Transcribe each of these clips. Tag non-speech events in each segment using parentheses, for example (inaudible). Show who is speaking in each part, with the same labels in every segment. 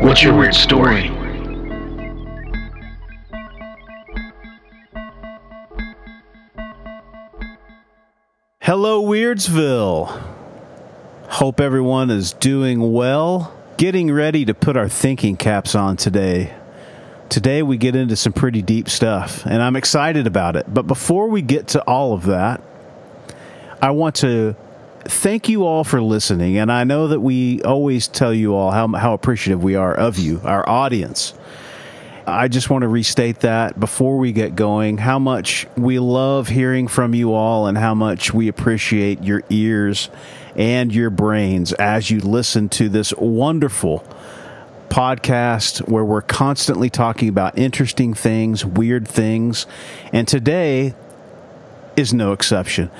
Speaker 1: what's your weird story?
Speaker 2: Hello, Weirdsville. Hope everyone is doing well. Getting ready to put our thinking caps on today. Today, we get into some pretty deep stuff, and I'm excited about it. But before we get to all of that, I want to thank you all for listening. And I know that we always tell you all how, how appreciative we are of you, our audience. I just want to restate that before we get going how much we love hearing from you all and how much we appreciate your ears and your brains as you listen to this wonderful podcast where we're constantly talking about interesting things, weird things, and today is no exception.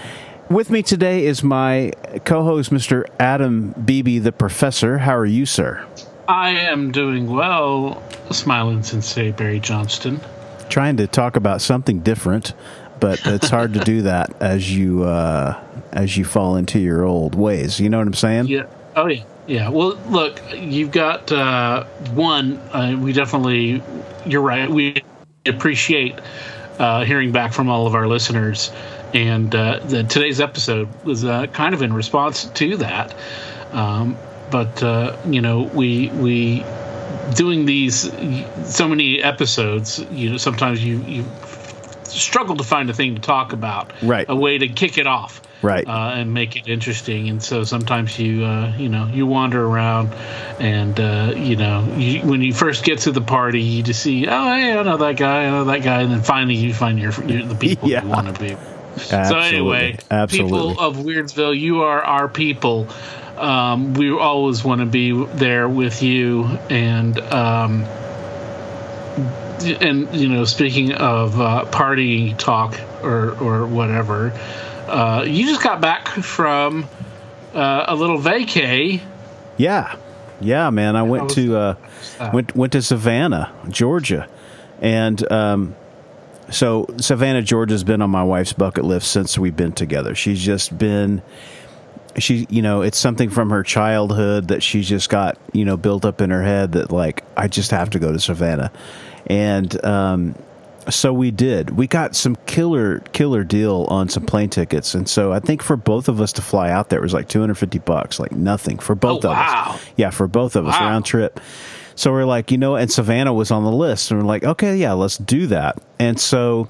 Speaker 2: With me today is my co host, Mr. Adam Beebe, the professor. How are you, sir?
Speaker 3: I am doing well, smiling sensei Barry Johnston.
Speaker 2: Trying to talk about something different, but it's hard to do that (laughs) as you uh, as you fall into your old ways. You know what I'm saying?
Speaker 3: Yeah. Oh yeah. Yeah. Well, look, you've got uh, one. Uh, we definitely. You're right. We appreciate uh, hearing back from all of our listeners, and uh, the, today's episode was uh, kind of in response to that. Um, but uh, you know we we doing these so many episodes you know sometimes you you struggle to find a thing to talk about
Speaker 2: Right.
Speaker 3: a way to kick it off
Speaker 2: Right.
Speaker 3: uh, and make it interesting and so sometimes you uh, you know you wander around and uh, you know you, when you first get to the party you just see oh hey I know that guy I know that guy and then finally you find your, your the people (laughs)
Speaker 2: Yeah.
Speaker 3: you want to be so anyway,
Speaker 2: Absolutely.
Speaker 3: people of Weirdsville, you are our people. Um, we always want to be there with you, and um, and you know, speaking of uh, party talk or or whatever, uh, you just got back from uh, a little vacay.
Speaker 2: Yeah, yeah, man. I went to uh, went went to Savannah, Georgia, and um, so Savannah, Georgia's been on my wife's bucket list since we've been together. She's just been, she, you know, it's something from her childhood that she's just got, you know, built up in her head that like I just have to go to Savannah, and um, so we did. We got some killer killer deal on some plane tickets, and so I think for both of us to fly out there it was like two hundred fifty bucks, like nothing for both
Speaker 3: Oh,
Speaker 2: of
Speaker 3: wow.
Speaker 2: us. Yeah, for both of us
Speaker 3: Wow.
Speaker 2: round trip. So we're like, you know, and Savannah was on the list, and we're like, okay, yeah, let's do that. And so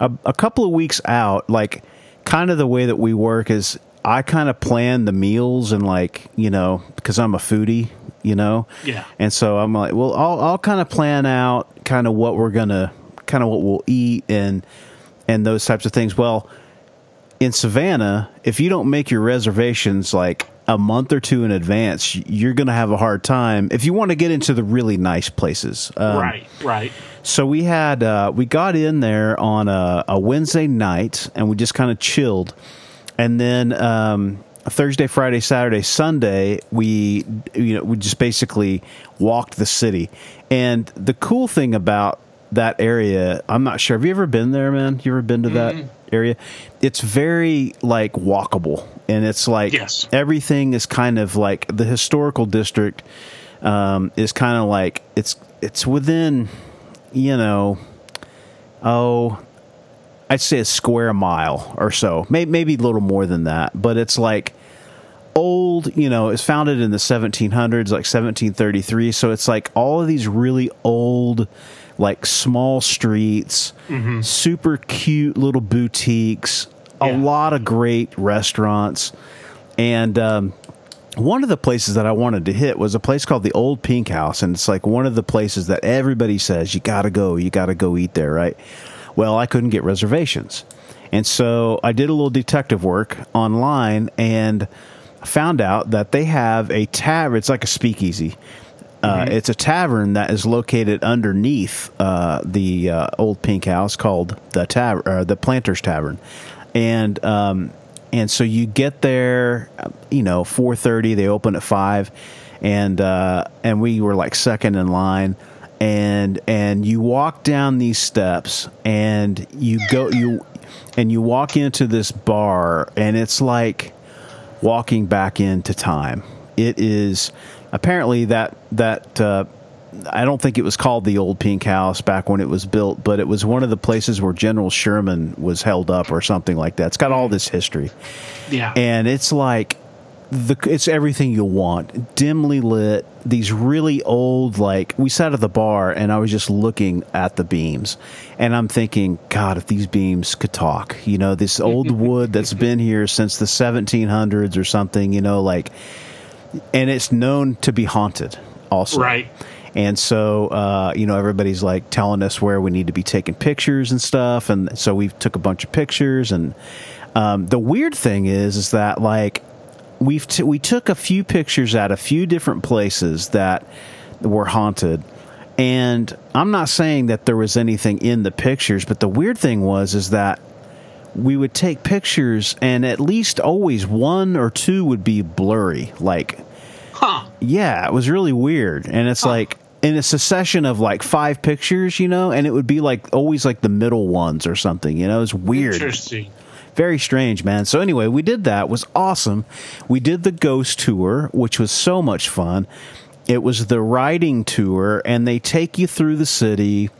Speaker 2: a, a couple of weeks out, like, kind of the way that we work is I kind of plan the meals and like, you know, because I'm a foodie, you know,
Speaker 3: Yeah.
Speaker 2: and so I'm like, well, I'll I'll kind of plan out kind of what we're gonna, kind of what we'll eat and and those types of things. Well, in Savannah, if you don't make your reservations like a month or two in advance, you're going to have a hard time if you want to get into the really nice places. Um,
Speaker 3: right, right.
Speaker 2: So we had uh, we got in there on a, a Wednesday night and we just kind of chilled, and then um, Thursday, Friday, Saturday, Sunday we you know we just basically walked the city. And the cool thing about that area, I'm not sure. Have you ever been there, man? You ever been to that area? It's very like walkable, and it's like
Speaker 3: Yes.
Speaker 2: everything is kind of like the historical district um, is kind of like it's it's within you know oh I'd say a square mile or so. Maybe maybe a little more than that but it's like old you know it's founded in the 1700s like 1733 so it's like all of these really old like small streets super cute little boutiques a
Speaker 3: Yeah.
Speaker 2: lot of great restaurants and um, one of the places that I wanted to hit was a place called the Old Pink House, and it's like one of the places that everybody says you got to go, you got to go eat there, right? Well, I couldn't get reservations, and so I did a little detective work online and found out that they have a tavern. It's like a speakeasy. Uh, It's a tavern that is located underneath uh, the uh, old Pink House called the Tavern, uh, the Planters Tavern, and um, and so you get there, you know, four thirty. They open at five, and uh, and we were like second in line, and and you walk down these steps, and you go you, and you walk into this bar, and it's like walking back into time. It is apparently that that uh, I don't think it was called the old Pink House back when it was built, but it was one of the places where General Sherman was held up or something like that. It's got all this history,
Speaker 3: Yeah.
Speaker 2: and it's like the it's everything you want. Dimly lit, these really old like we sat at the bar and I was just looking at the beams and I'm thinking, God, if these beams could talk, you know, this old (laughs) wood that's been here since the 1700s or something, you know, like, and it's known to be haunted also,
Speaker 3: right.
Speaker 2: And so, uh, you know, everybody's like telling us where we need to be taking pictures and stuff. And so we took a bunch of pictures. And um, the weird thing is, is that like we've t- we took a few pictures at a few different places that were haunted. And I'm not saying that there was anything in the pictures, but the weird thing was is that we would take pictures, and at least always one or two would be blurry, like
Speaker 3: Huh.
Speaker 2: yeah, it was really weird. And it's like in a succession of like five pictures, you know, and it would be like always like the middle ones or something, you know, it's weird.
Speaker 3: Interesting.
Speaker 2: Very strange, man. So anyway, we did that. It was awesome. We did the ghost tour, which was so much fun. It was the riding tour and they take you through the city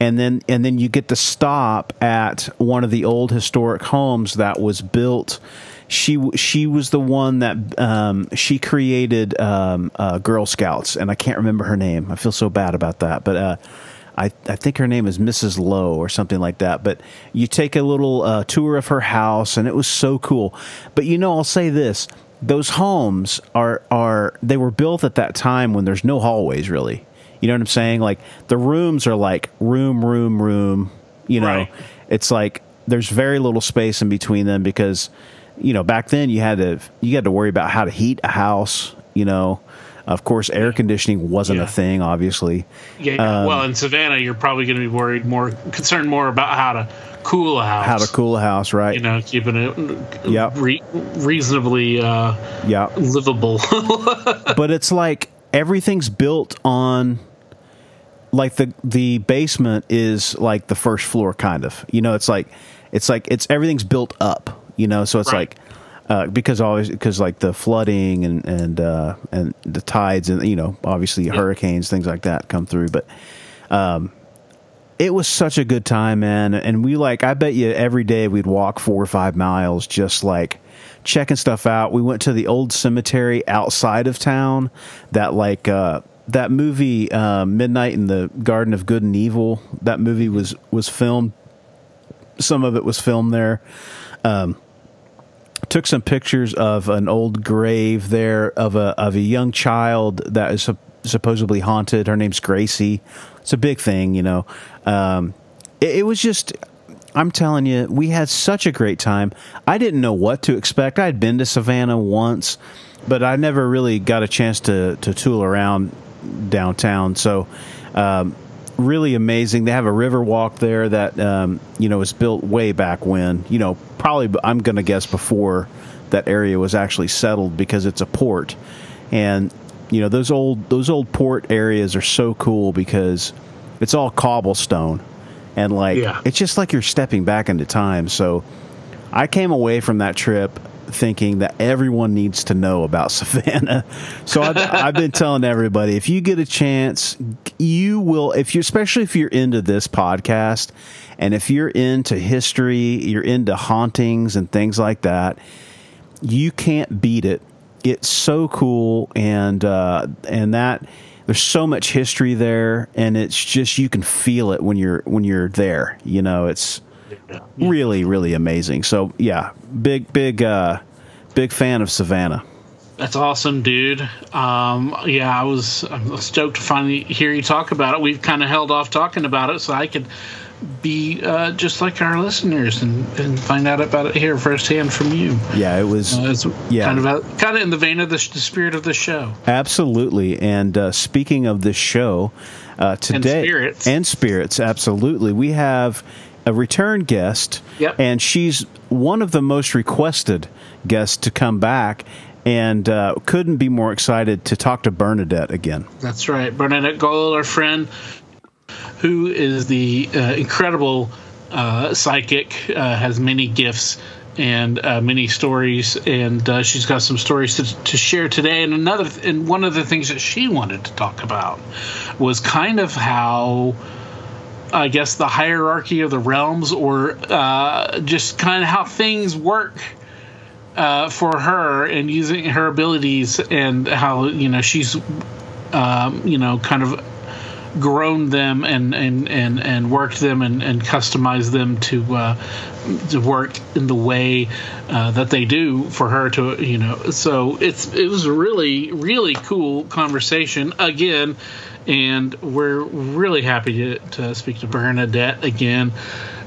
Speaker 2: and then and then you get to stop at one of the old historic homes that was built she she was the one that um, she created um, uh, Girl Scouts, and I can't remember her name. I feel so bad about that, but uh, I I think her name is Mrs. Low or something like that. But you take a little uh, tour of her house, and it was so cool. But you know, I'll say this: those homes are are they were built at that time when there's no hallways really. You know what I'm saying? Like the rooms are like room, room, room. You know,
Speaker 3: Right.
Speaker 2: it's like there's very little space in between them because you know back then you had to you had to worry about how to heat a house you know of course air conditioning wasn't
Speaker 3: Yeah.
Speaker 2: a thing obviously
Speaker 3: Yeah. well, in Savannah, you're probably going to be worried more, concerned more about how to cool a house.
Speaker 2: how to cool a house right
Speaker 3: You know, keeping it
Speaker 2: Yep.
Speaker 3: re- reasonably uh,
Speaker 2: yeah
Speaker 3: livable. (laughs)
Speaker 2: but it's like everything's built on like the the basement is like the first floor kind of you know it's like it's like it's everything's built up you know? So it's
Speaker 3: Right.
Speaker 2: like uh, because always because like the flooding and and uh, and the tides and you know obviously hurricanes things like that come through. But um it was such a good time man. And we like i bet you every day we'd walk four or five miles just like checking stuff out. We went to the old cemetery outside of town that like uh that movie uh, midnight in the garden of good and evil. That movie was was filmed some of it was filmed there. Um took some pictures of an old grave there of a of a young child that is supposedly haunted. Her name's Gracie. It's a big thing, you know. Um, it, it was just. I'm telling you, we had such a great time. I didn't know what to expect. I'd been to Savannah once, but I never really got a chance to to tool around downtown. So, um, really amazing. They have a river walk there that um, you know was built way back when. You know, probably I'm going to guess before that area was actually settled because it's a port, and you know those old those old port areas are so cool because it's all cobblestone, and like
Speaker 3: Yeah.
Speaker 2: it's just like you're stepping back into time. So I came away from that trip thinking that everyone needs to know about (laughs) Savannah. So I've, I've been telling everybody if you get a chance, you will, if you, especially if you're into this podcast and if you're into history, you're into hauntings and things like that, you can't beat it. It's so cool, and uh, and that there's so much history there, and it's just you can feel it when you're when you're there. You know, it's really really amazing. So yeah, big big uh, big fan of Savannah.
Speaker 3: That's awesome, dude. Um, yeah, I was I'm stoked to finally hear you talk about it. We've kind of held off talking about it so I could be uh, just like our listeners and, and find out about it here firsthand from you.
Speaker 2: Yeah, it was.
Speaker 3: Uh, it's
Speaker 2: Yeah.
Speaker 3: kind of a, kind of in the vein of the, sh- the spirit of the show.
Speaker 2: Absolutely. And uh, speaking of this show, uh, today
Speaker 3: spirits.
Speaker 2: and spirits, absolutely, we have a return guest,
Speaker 3: Yep.
Speaker 2: and she's one of the most requested guests to come back, and uh, couldn't be more excited to talk to Bernadette again.
Speaker 3: That's right. Bernadette Gold, our friend, who is the uh, incredible uh, psychic, uh, has many gifts and uh, many stories, and uh, she's got some stories to, to share today. And another, and one of the things that she wanted to talk about was kind of how. I guess the hierarchy of the realms, or uh, just kind of how things work uh, for her and using her abilities, and how you know she's um, you know, kind of grown them and and and, and worked them and, and customized them to uh, to work in the way uh, that they do for her to you know. So it's it was a really really cool conversation again, and we're really happy to, to speak to Bernadette again.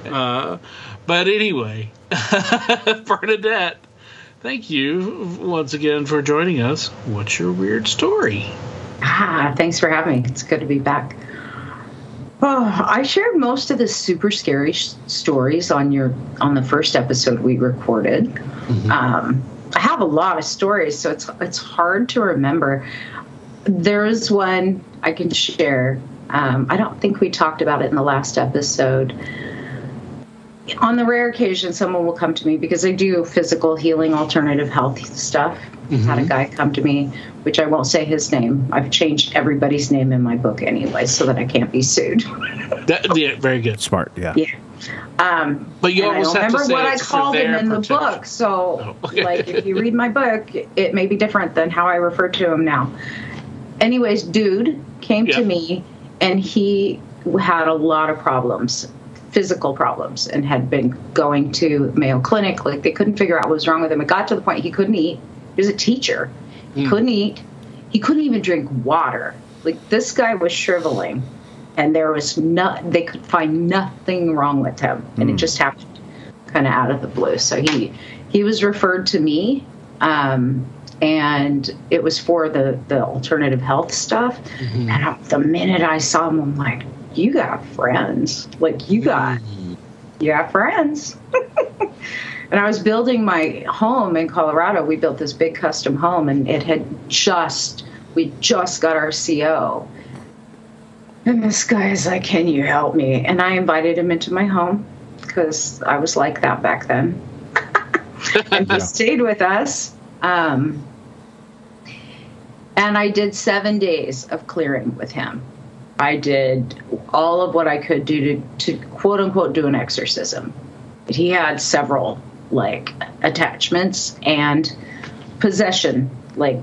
Speaker 3: Uh, but anyway, (laughs) Bernadette. Thank you once again for joining us. What's your weird story?
Speaker 4: Ah, thanks for having me. It's good to be back. Oh, I shared most of the super scary sh- stories on your on the first episode we recorded. Um, I have a lot of stories, so it's it's hard to remember. There is one I can share. Um, I don't think we talked about it in the last episode. On the rare occasion, someone will come to me because I do physical healing, alternative health stuff. Had a guy come to me, which I won't say his name. I've changed everybody's name in my book anyway, so that I can't be sued. (laughs)
Speaker 3: That, yeah, very good.
Speaker 2: Smart, yeah.
Speaker 4: Yeah. Um,
Speaker 3: But you
Speaker 4: and I
Speaker 3: almost
Speaker 4: don't
Speaker 3: have to
Speaker 4: remember
Speaker 3: say
Speaker 4: what I
Speaker 3: it's for
Speaker 4: called him
Speaker 3: their
Speaker 4: in the book. So,
Speaker 3: Oh, okay.
Speaker 4: like, if you read my book, it may be different than how I refer to him now. Anyways, dude came
Speaker 3: Yeah.
Speaker 4: to me, and he had a lot of problems, physical problems, and had been going to Mayo Clinic. Like, they couldn't figure out what was wrong with him. It got to the point he couldn't eat. He was a teacher. He
Speaker 3: Hmm.
Speaker 4: couldn't eat. He couldn't even drink water. Like, this guy was shriveling and there was no they could find nothing wrong with him and it just happened kind of out of the blue so he he was referred to me um, and it was for the the alternative health stuff. Mm-hmm. And I, the minute i saw him i'm like you got friends. Like you got mm-hmm. you got friends. (laughs) And i was building my home in colorado. We built this big custom home and it had just we just got our co and this guy is like, Can you help me? And I invited him into my home because I was like that back then. (laughs) and he stayed with us. Um, and I did seven days of clearing with him. I did all of what I could do to, to quote unquote do an exorcism. He had several like attachments and possession, like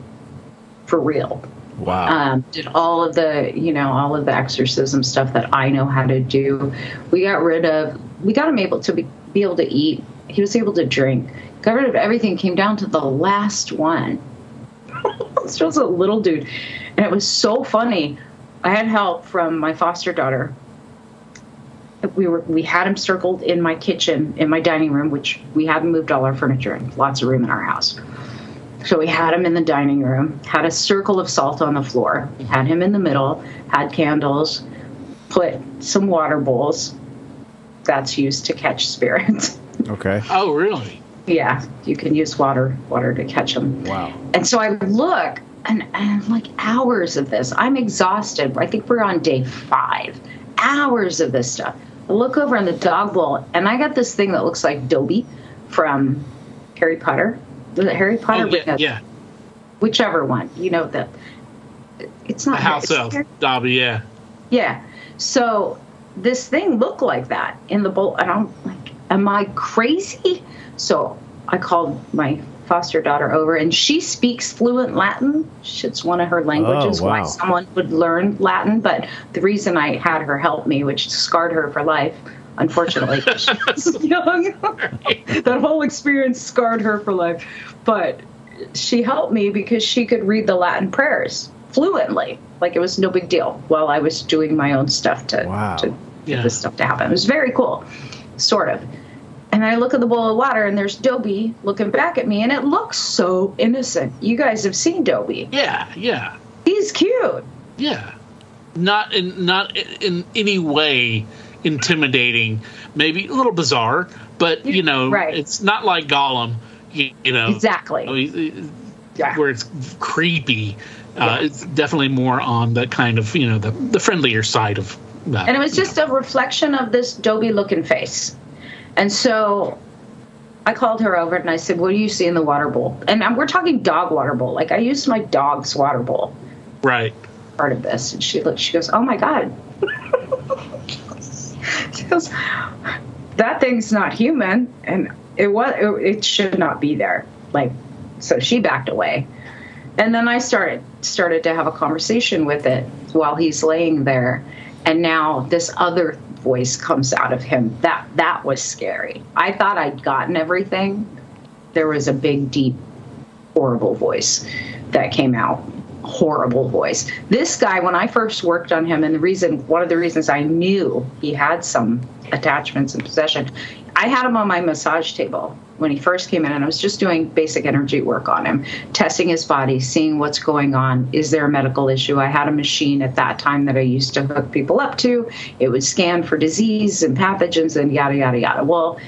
Speaker 4: for real
Speaker 2: Wow.
Speaker 4: um, did all of the you know all of the exorcism stuff that I know how to do. We got rid of we got him able to be, be able to eat. He was able to drink. Got rid of everything. Came down to the last one. (laughs) this was a little dude, and it was so funny. I had help from my foster daughter. We were we had him circled in my kitchen in my dining room, which we hadn't moved all our furniture and lots of room in our house. So we had him in the dining room, had a circle of salt on the floor, had him in the middle, had candles, put some water bowls. That's used to catch spirits. (laughs)
Speaker 2: okay.
Speaker 3: Oh, really?
Speaker 4: Yeah, you can use water water to catch them.
Speaker 2: Wow.
Speaker 4: And so I look and, and like hours of this. I'm exhausted. I think we're on day five. Hours of this stuff. I look over in the dog bowl and I got this thing that looks like Dobby from Harry Potter. Was it Harry Potter?
Speaker 3: Oh, yeah, yeah.
Speaker 4: whichever one you know the it's not
Speaker 3: The house elf, Dobby. Yeah.
Speaker 4: yeah so this thing looked like that in the bowl and i'm like am i crazy so i called my foster daughter over and she speaks fluent latin it's one of her languages
Speaker 2: Oh, wow.
Speaker 4: why someone would learn latin but the reason i had her help me which scarred her for life unfortunately, (laughs) she was young that whole experience scarred her for life but she helped me because she could read the latin prayers fluently like it was no big deal while i was doing my own stuff to
Speaker 2: Wow.
Speaker 4: to
Speaker 3: Yeah.
Speaker 4: for this stuff to happen. It was very cool, sort of. And I look at the bowl of water, and there's Dobby looking back at me, and it looks so innocent. You guys have seen Dobby.
Speaker 3: Yeah, yeah,
Speaker 4: He's cute.
Speaker 3: yeah. Not in not in any way intimidating. Maybe a little bizarre, but you know,
Speaker 4: Right.
Speaker 3: it's not like Gollum. You, you know,
Speaker 4: Exactly. Yeah.
Speaker 3: where it's creepy. Uh,
Speaker 4: Yeah.
Speaker 3: It's definitely more on the kind of you know the the friendlier side of. that.
Speaker 4: And it was just a reflection of this Dobby looking face. And so I called her over and I said, What do you see in the water bowl? And we're talking dog water bowl. Like I used my dog's water bowl
Speaker 3: right.
Speaker 4: part of this. And she looked, she goes, Oh my God. (laughs) she goes, That thing's not human. And it was, it, it should not be there. Like, so she backed away. And then I started started to have a conversation with it while he's laying there. And now this other voice comes out of him. That that was scary. I thought I'd gotten everything. There was a big, deep, horrible voice that came out. Horrible voice. This guy, when I first worked on him, and the reason one of the reasons I knew he had some attachments and possession, I had him on my massage table when he first came in, and I was just doing basic energy work on him, testing his body, seeing what's going on. Is there a medical issue? I had a machine at that time that I used to hook people up to. It would scan for disease and pathogens and yada, yada, yada. Well,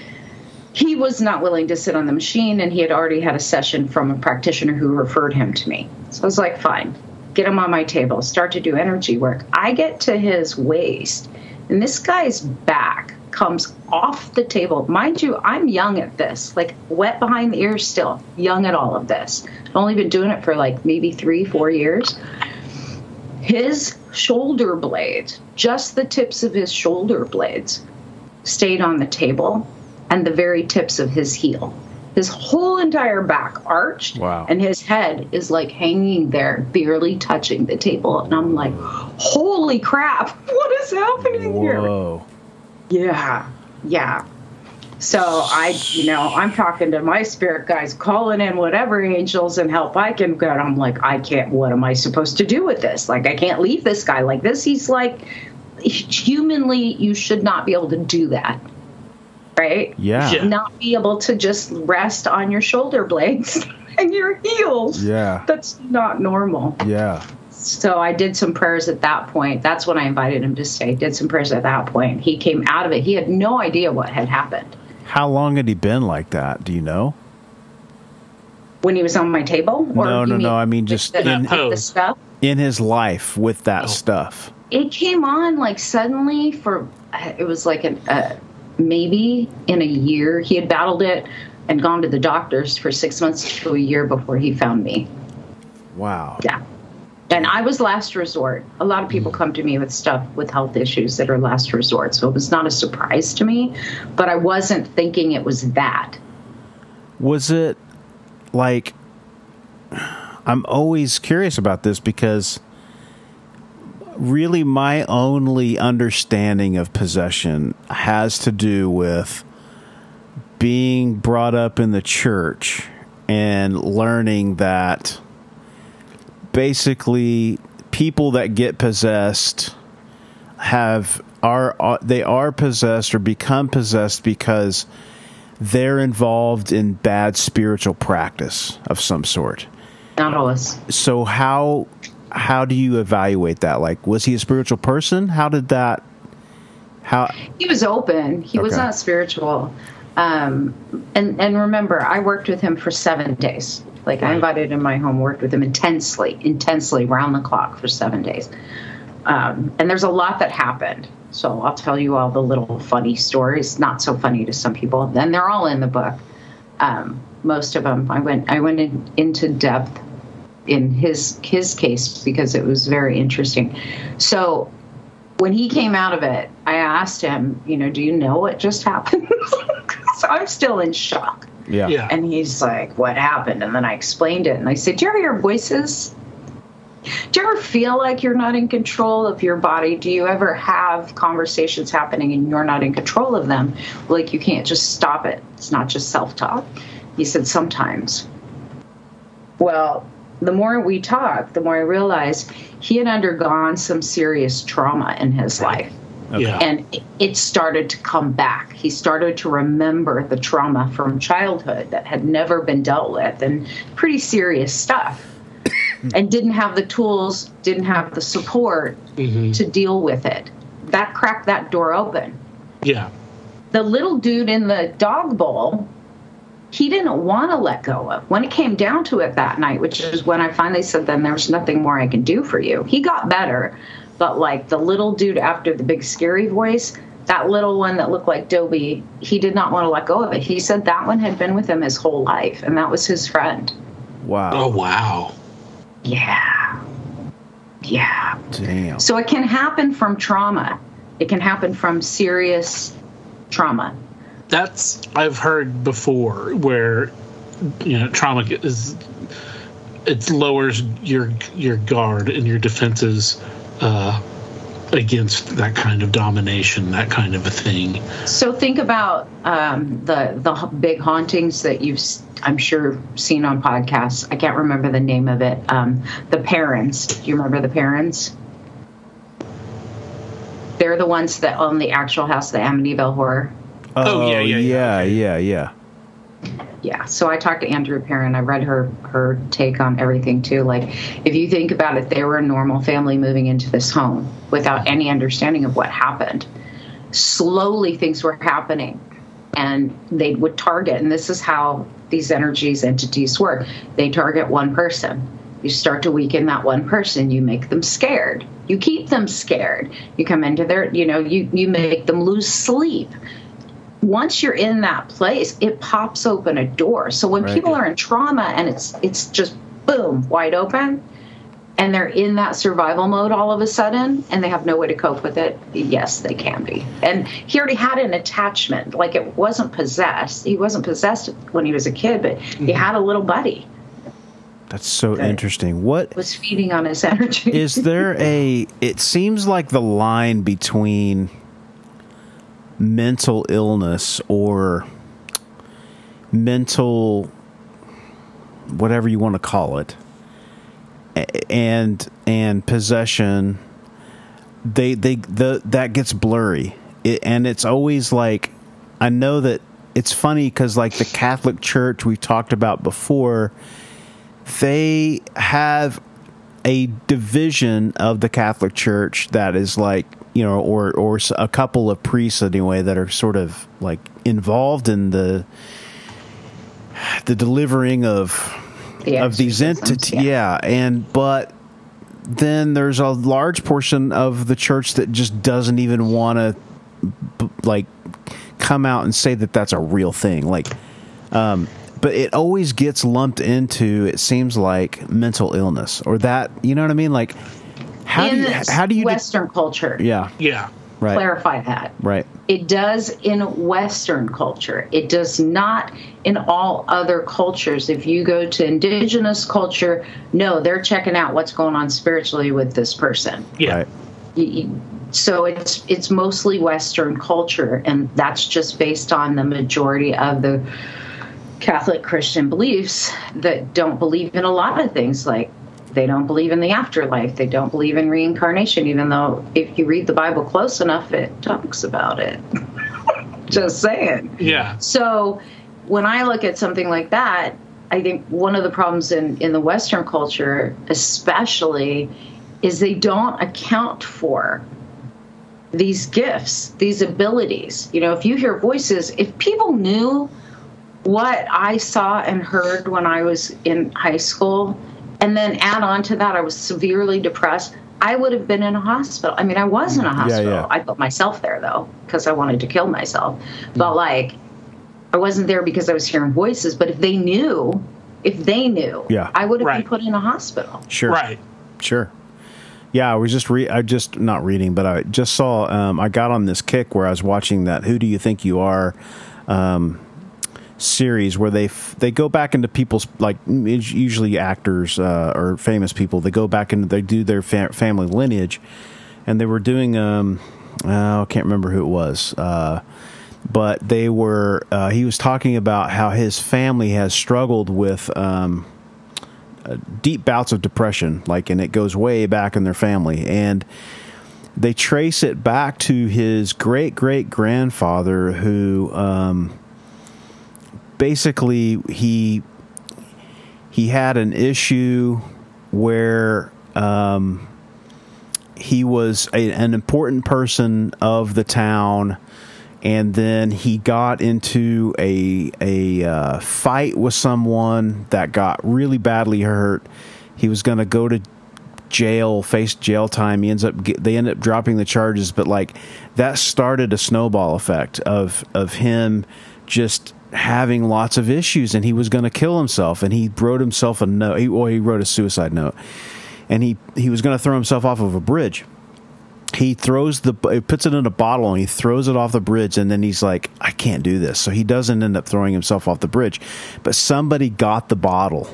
Speaker 4: he was not willing to sit on the machine, and he had already had a session from a practitioner who referred him to me. So I was like, fine, get him on my table, start to do energy work. I get to his waist, and this guy's back comes off the table. Mind you, I'm young at this, like wet behind the ears still, young at all of this. I've only been doing it for like maybe three, four years. His shoulder blades, just the tips of his shoulder blades, stayed on the table and the very tips of his heel. His whole entire back arched,
Speaker 2: Wow.
Speaker 4: and his head is like hanging there, barely touching the table. And I'm like, holy crap, (laughs) what is happening here? Yeah, yeah. So I, you know, I'm talking to my spirit guys, calling in whatever angels and help I can get. I'm like, I can't. What am I supposed to do with this? Like, I can't leave this guy like this. He's like, humanly, you should not be able to do that, right?
Speaker 2: Yeah.
Speaker 3: Yeah.
Speaker 4: Not be able to just rest on your shoulder blades (laughs) and your heels.
Speaker 2: Yeah.
Speaker 4: That's not normal.
Speaker 2: Yeah.
Speaker 4: So I did some prayers at that point. That's when I invited him to stay. Did some prayers at that point. He came out of it. He had no idea what had happened
Speaker 2: How long had he been like that? Do you know?
Speaker 4: when he was on my table.
Speaker 2: No, no, no, I mean just
Speaker 4: the,
Speaker 2: in-
Speaker 4: the stuff.
Speaker 2: In his life with that
Speaker 3: Oh.
Speaker 2: stuff.
Speaker 4: It came on like suddenly for it was like an uh, maybe in a year. He had battled it and gone to the doctors for six months to a year before he found me.
Speaker 2: Wow.
Speaker 4: Yeah. And I was last resort. A lot of people mm. come to me with stuff with health issues that are last resort. So it was not a surprise to me, but I wasn't thinking it was that.
Speaker 2: Was it like I'm always curious about this because really my only understanding of possession has to do with being brought up in the church and learning that basically people that get possessed have are, are they are possessed or become possessed because they're involved in bad spiritual practice of some sort.
Speaker 4: Not always.
Speaker 2: So how how do you evaluate that? Like was he a spiritual person? How did that how
Speaker 4: He was open. He was not spiritual. Um, and and remember, I worked with him for seven days. Like I invited him in my home, worked with him intensely, intensely, round the clock for seven days. Um, and there's a lot that happened. So I'll tell you all the little funny stories. Not so funny to some people. Then they're all in the book. Um, most of them. I went. I went in, into depth in his his case because it was very interesting. So when he came out of it, I asked him, you know, do you know what just happened? (laughs) so I'm still in shock.
Speaker 2: Yeah.
Speaker 3: Yeah.
Speaker 4: And he's like, what happened? And then I explained it. And I said, do you ever hear voices? Do you ever feel like you're not in control of your body? Do you ever have conversations happening and you're not in control of them? Like you can't just stop it. It's not just self talk. He said, sometimes. Well, the more we talked, the more I realized he had undergone some serious trauma in his life.
Speaker 3: Yeah.
Speaker 4: and it- it started to come back. He started to remember the trauma from childhood that had never been dealt with and pretty serious stuff. (coughs) and didn't have the tools, didn't have the support mm-hmm. to deal with it. That cracked that door open.
Speaker 3: yeah.
Speaker 4: The little dude in the dog bowl, he didn't want to let go of. When it came down to it that night, which is when I finally said, then there's nothing more I can do for you. He got better, but like the little dude after the big scary voice, that little one that looked like Dobby, he did not want to let go of it. He said that one had been with him his whole life, and that was his friend.
Speaker 2: Wow.
Speaker 3: Oh wow.
Speaker 4: Yeah. Yeah.
Speaker 2: Damn.
Speaker 4: So it can happen from trauma. It can happen from serious trauma.
Speaker 3: That's I've heard before where you know trauma is it lowers your your guard and your defenses uh, against that kind of domination, that kind of a thing.
Speaker 4: So think about um, the the big hauntings that you've, I'm sure, seen on podcasts. I can't remember the name of it. Um, the parents. Do you remember the parents? They're the ones that own the actual house, the Amityville Horror.
Speaker 3: Oh, yeah, yeah, yeah,
Speaker 2: yeah, yeah, yeah.
Speaker 4: Yeah. So I talked to Andrea Perron. I read her her take on everything too. Like, if you think about it, they were a normal family moving into this home without any understanding of what happened. Slowly, things were happening, and they would target. And this is how these energies entities work. They target one person. You start to weaken that one person. You make them scared. You keep them scared. You come into their, you know, you you make them lose sleep once you're in that place, it pops open a door. So when
Speaker 2: Right.
Speaker 4: people are in trauma and it's it's just boom, wide open, and they're in that survival mode all of a sudden and they have no way to cope with it, yes, they can be. And he already had an attachment. Like it wasn't possessed. He wasn't possessed when he was a kid, but he mm-hmm. had a little buddy
Speaker 2: That's so
Speaker 4: Okay.
Speaker 2: interesting. What
Speaker 4: was feeding on his energy.
Speaker 2: is there a it seems like the line between mental illness or mental whatever you want to call it and and possession they they the that gets blurry. It, and it's always like i know that it's funny because like the catholic church we've talked about before they have a division of the Catholic Church that is like you know, or or a couple of priests anyway that are sort of like involved in the the delivering of
Speaker 4: The
Speaker 2: of these entities. Yeah. and but then there's a large portion of the church that just doesn't even want to like come out and say that that's a real thing. Like, um, but it always gets lumped into it seems like mental illness or that you know what I mean. Like, how
Speaker 4: in
Speaker 2: do you how do you de-
Speaker 4: Western culture,
Speaker 2: yeah
Speaker 3: Yeah.
Speaker 2: right
Speaker 4: clarify that.
Speaker 2: right
Speaker 4: It does in Western culture. It does not in all other cultures. If you go to indigenous culture, no, they're checking out what's going on spiritually with this person.
Speaker 3: Yeah.
Speaker 2: right
Speaker 4: Y- y- So it's it's mostly Western culture, and that's just based on the majority of the Catholic Christian beliefs that don't believe in a lot of things like they don't believe in the afterlife. They don't believe in reincarnation, even though if you read the Bible close enough, it talks about it. (laughs) Just saying.
Speaker 3: Yeah.
Speaker 4: So when I look at something like that, I think one of the problems in, in the Western culture, especially, is they don't account for these gifts, these abilities. You know, if you hear voices, if people knew what I saw and heard when I was in high school, and then add on to that, I was severely depressed. I would have been in a hospital. I mean, I was in a hospital.
Speaker 2: yeah.
Speaker 4: I put myself there though because I wanted to kill myself. But like, I wasn't there because I was hearing voices. But if they knew, if they knew,
Speaker 2: Yeah.
Speaker 4: I would have
Speaker 3: Right.
Speaker 4: been put in a hospital.
Speaker 2: sure
Speaker 3: Right.
Speaker 2: Sure. Yeah, I was just re- I just not reading, but I just saw. Um, I got on this kick where I was watching that "Who Do You Think You Are" um, series, where they f- they go back into people's like usually actors uh, or famous people. They go back and they do their fa- family lineage, and they were doing. Um, oh, I can't remember who it was. Uh, but they were. Uh, he was talking about how his family has struggled with. Um, deep bouts of depression, like, and it goes way back in their family. And they trace it back to his great great grandfather, who um, basically he he had an issue where um, he was a, an important person of the town and then he got into a a uh, fight with someone that got really badly hurt. He was going to go to jail, face jail time. He ends up they end up dropping the charges, but like that started a snowball effect of of him just having lots of issues, and he was going to kill himself. And he wrote himself a note. He, well, he wrote a suicide note, and he he was going to throw himself off of a bridge he throws the he puts it in a bottle and he throws it off the bridge and then he's like i can't do this so he doesn't end up throwing himself off the bridge but somebody got the bottle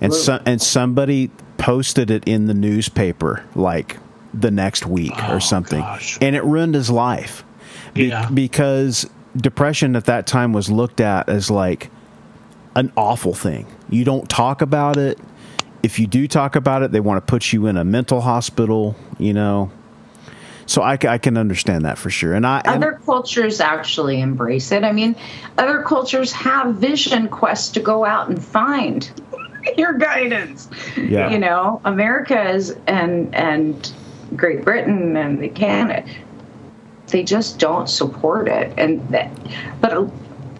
Speaker 2: and so, and somebody posted it in the newspaper like the next week
Speaker 3: Oh,
Speaker 2: or something
Speaker 3: gosh.
Speaker 2: and it ruined his life Be-
Speaker 3: Yeah.
Speaker 2: because depression at that time was looked at as like an awful thing you don't talk about it if you do talk about it they want to put you in a mental hospital you know so I, I can understand that for sure and i and-
Speaker 4: Other cultures actually embrace it. I mean, other cultures have vision quests to go out and find (laughs) your guidance.
Speaker 2: Yeah.
Speaker 4: You know, America's and and Great Britain and the Canada, they just don't support it. And that, but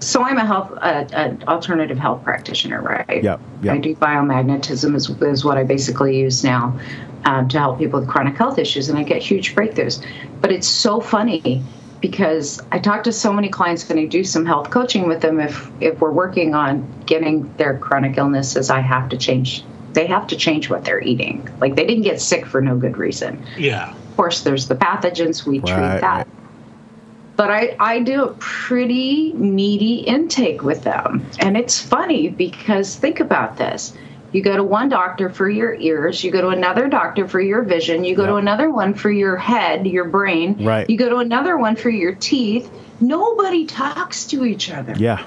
Speaker 4: so I'm a health, uh, an alternative health practitioner, right?
Speaker 2: Yep, yep.
Speaker 4: I do biomagnetism is, is what I basically use now um, to help people with chronic health issues, and I get huge breakthroughs. But it's so funny because I talk to so many clients and I do some health coaching with them. If if we're working on getting their chronic illnesses, I have to change. They have to change what they're eating. Like they didn't get sick for no good reason.
Speaker 3: Yeah.
Speaker 4: Of course, there's the pathogens. We treat that.
Speaker 2: right.
Speaker 4: But I, I do a pretty meaty intake with them. And it's funny because think about this. You go to one doctor for your ears, you go to another doctor for your vision, you go to another one for your head, your brain,
Speaker 2: Right.
Speaker 4: you go to another one for your teeth. Nobody talks to each other.
Speaker 2: yeah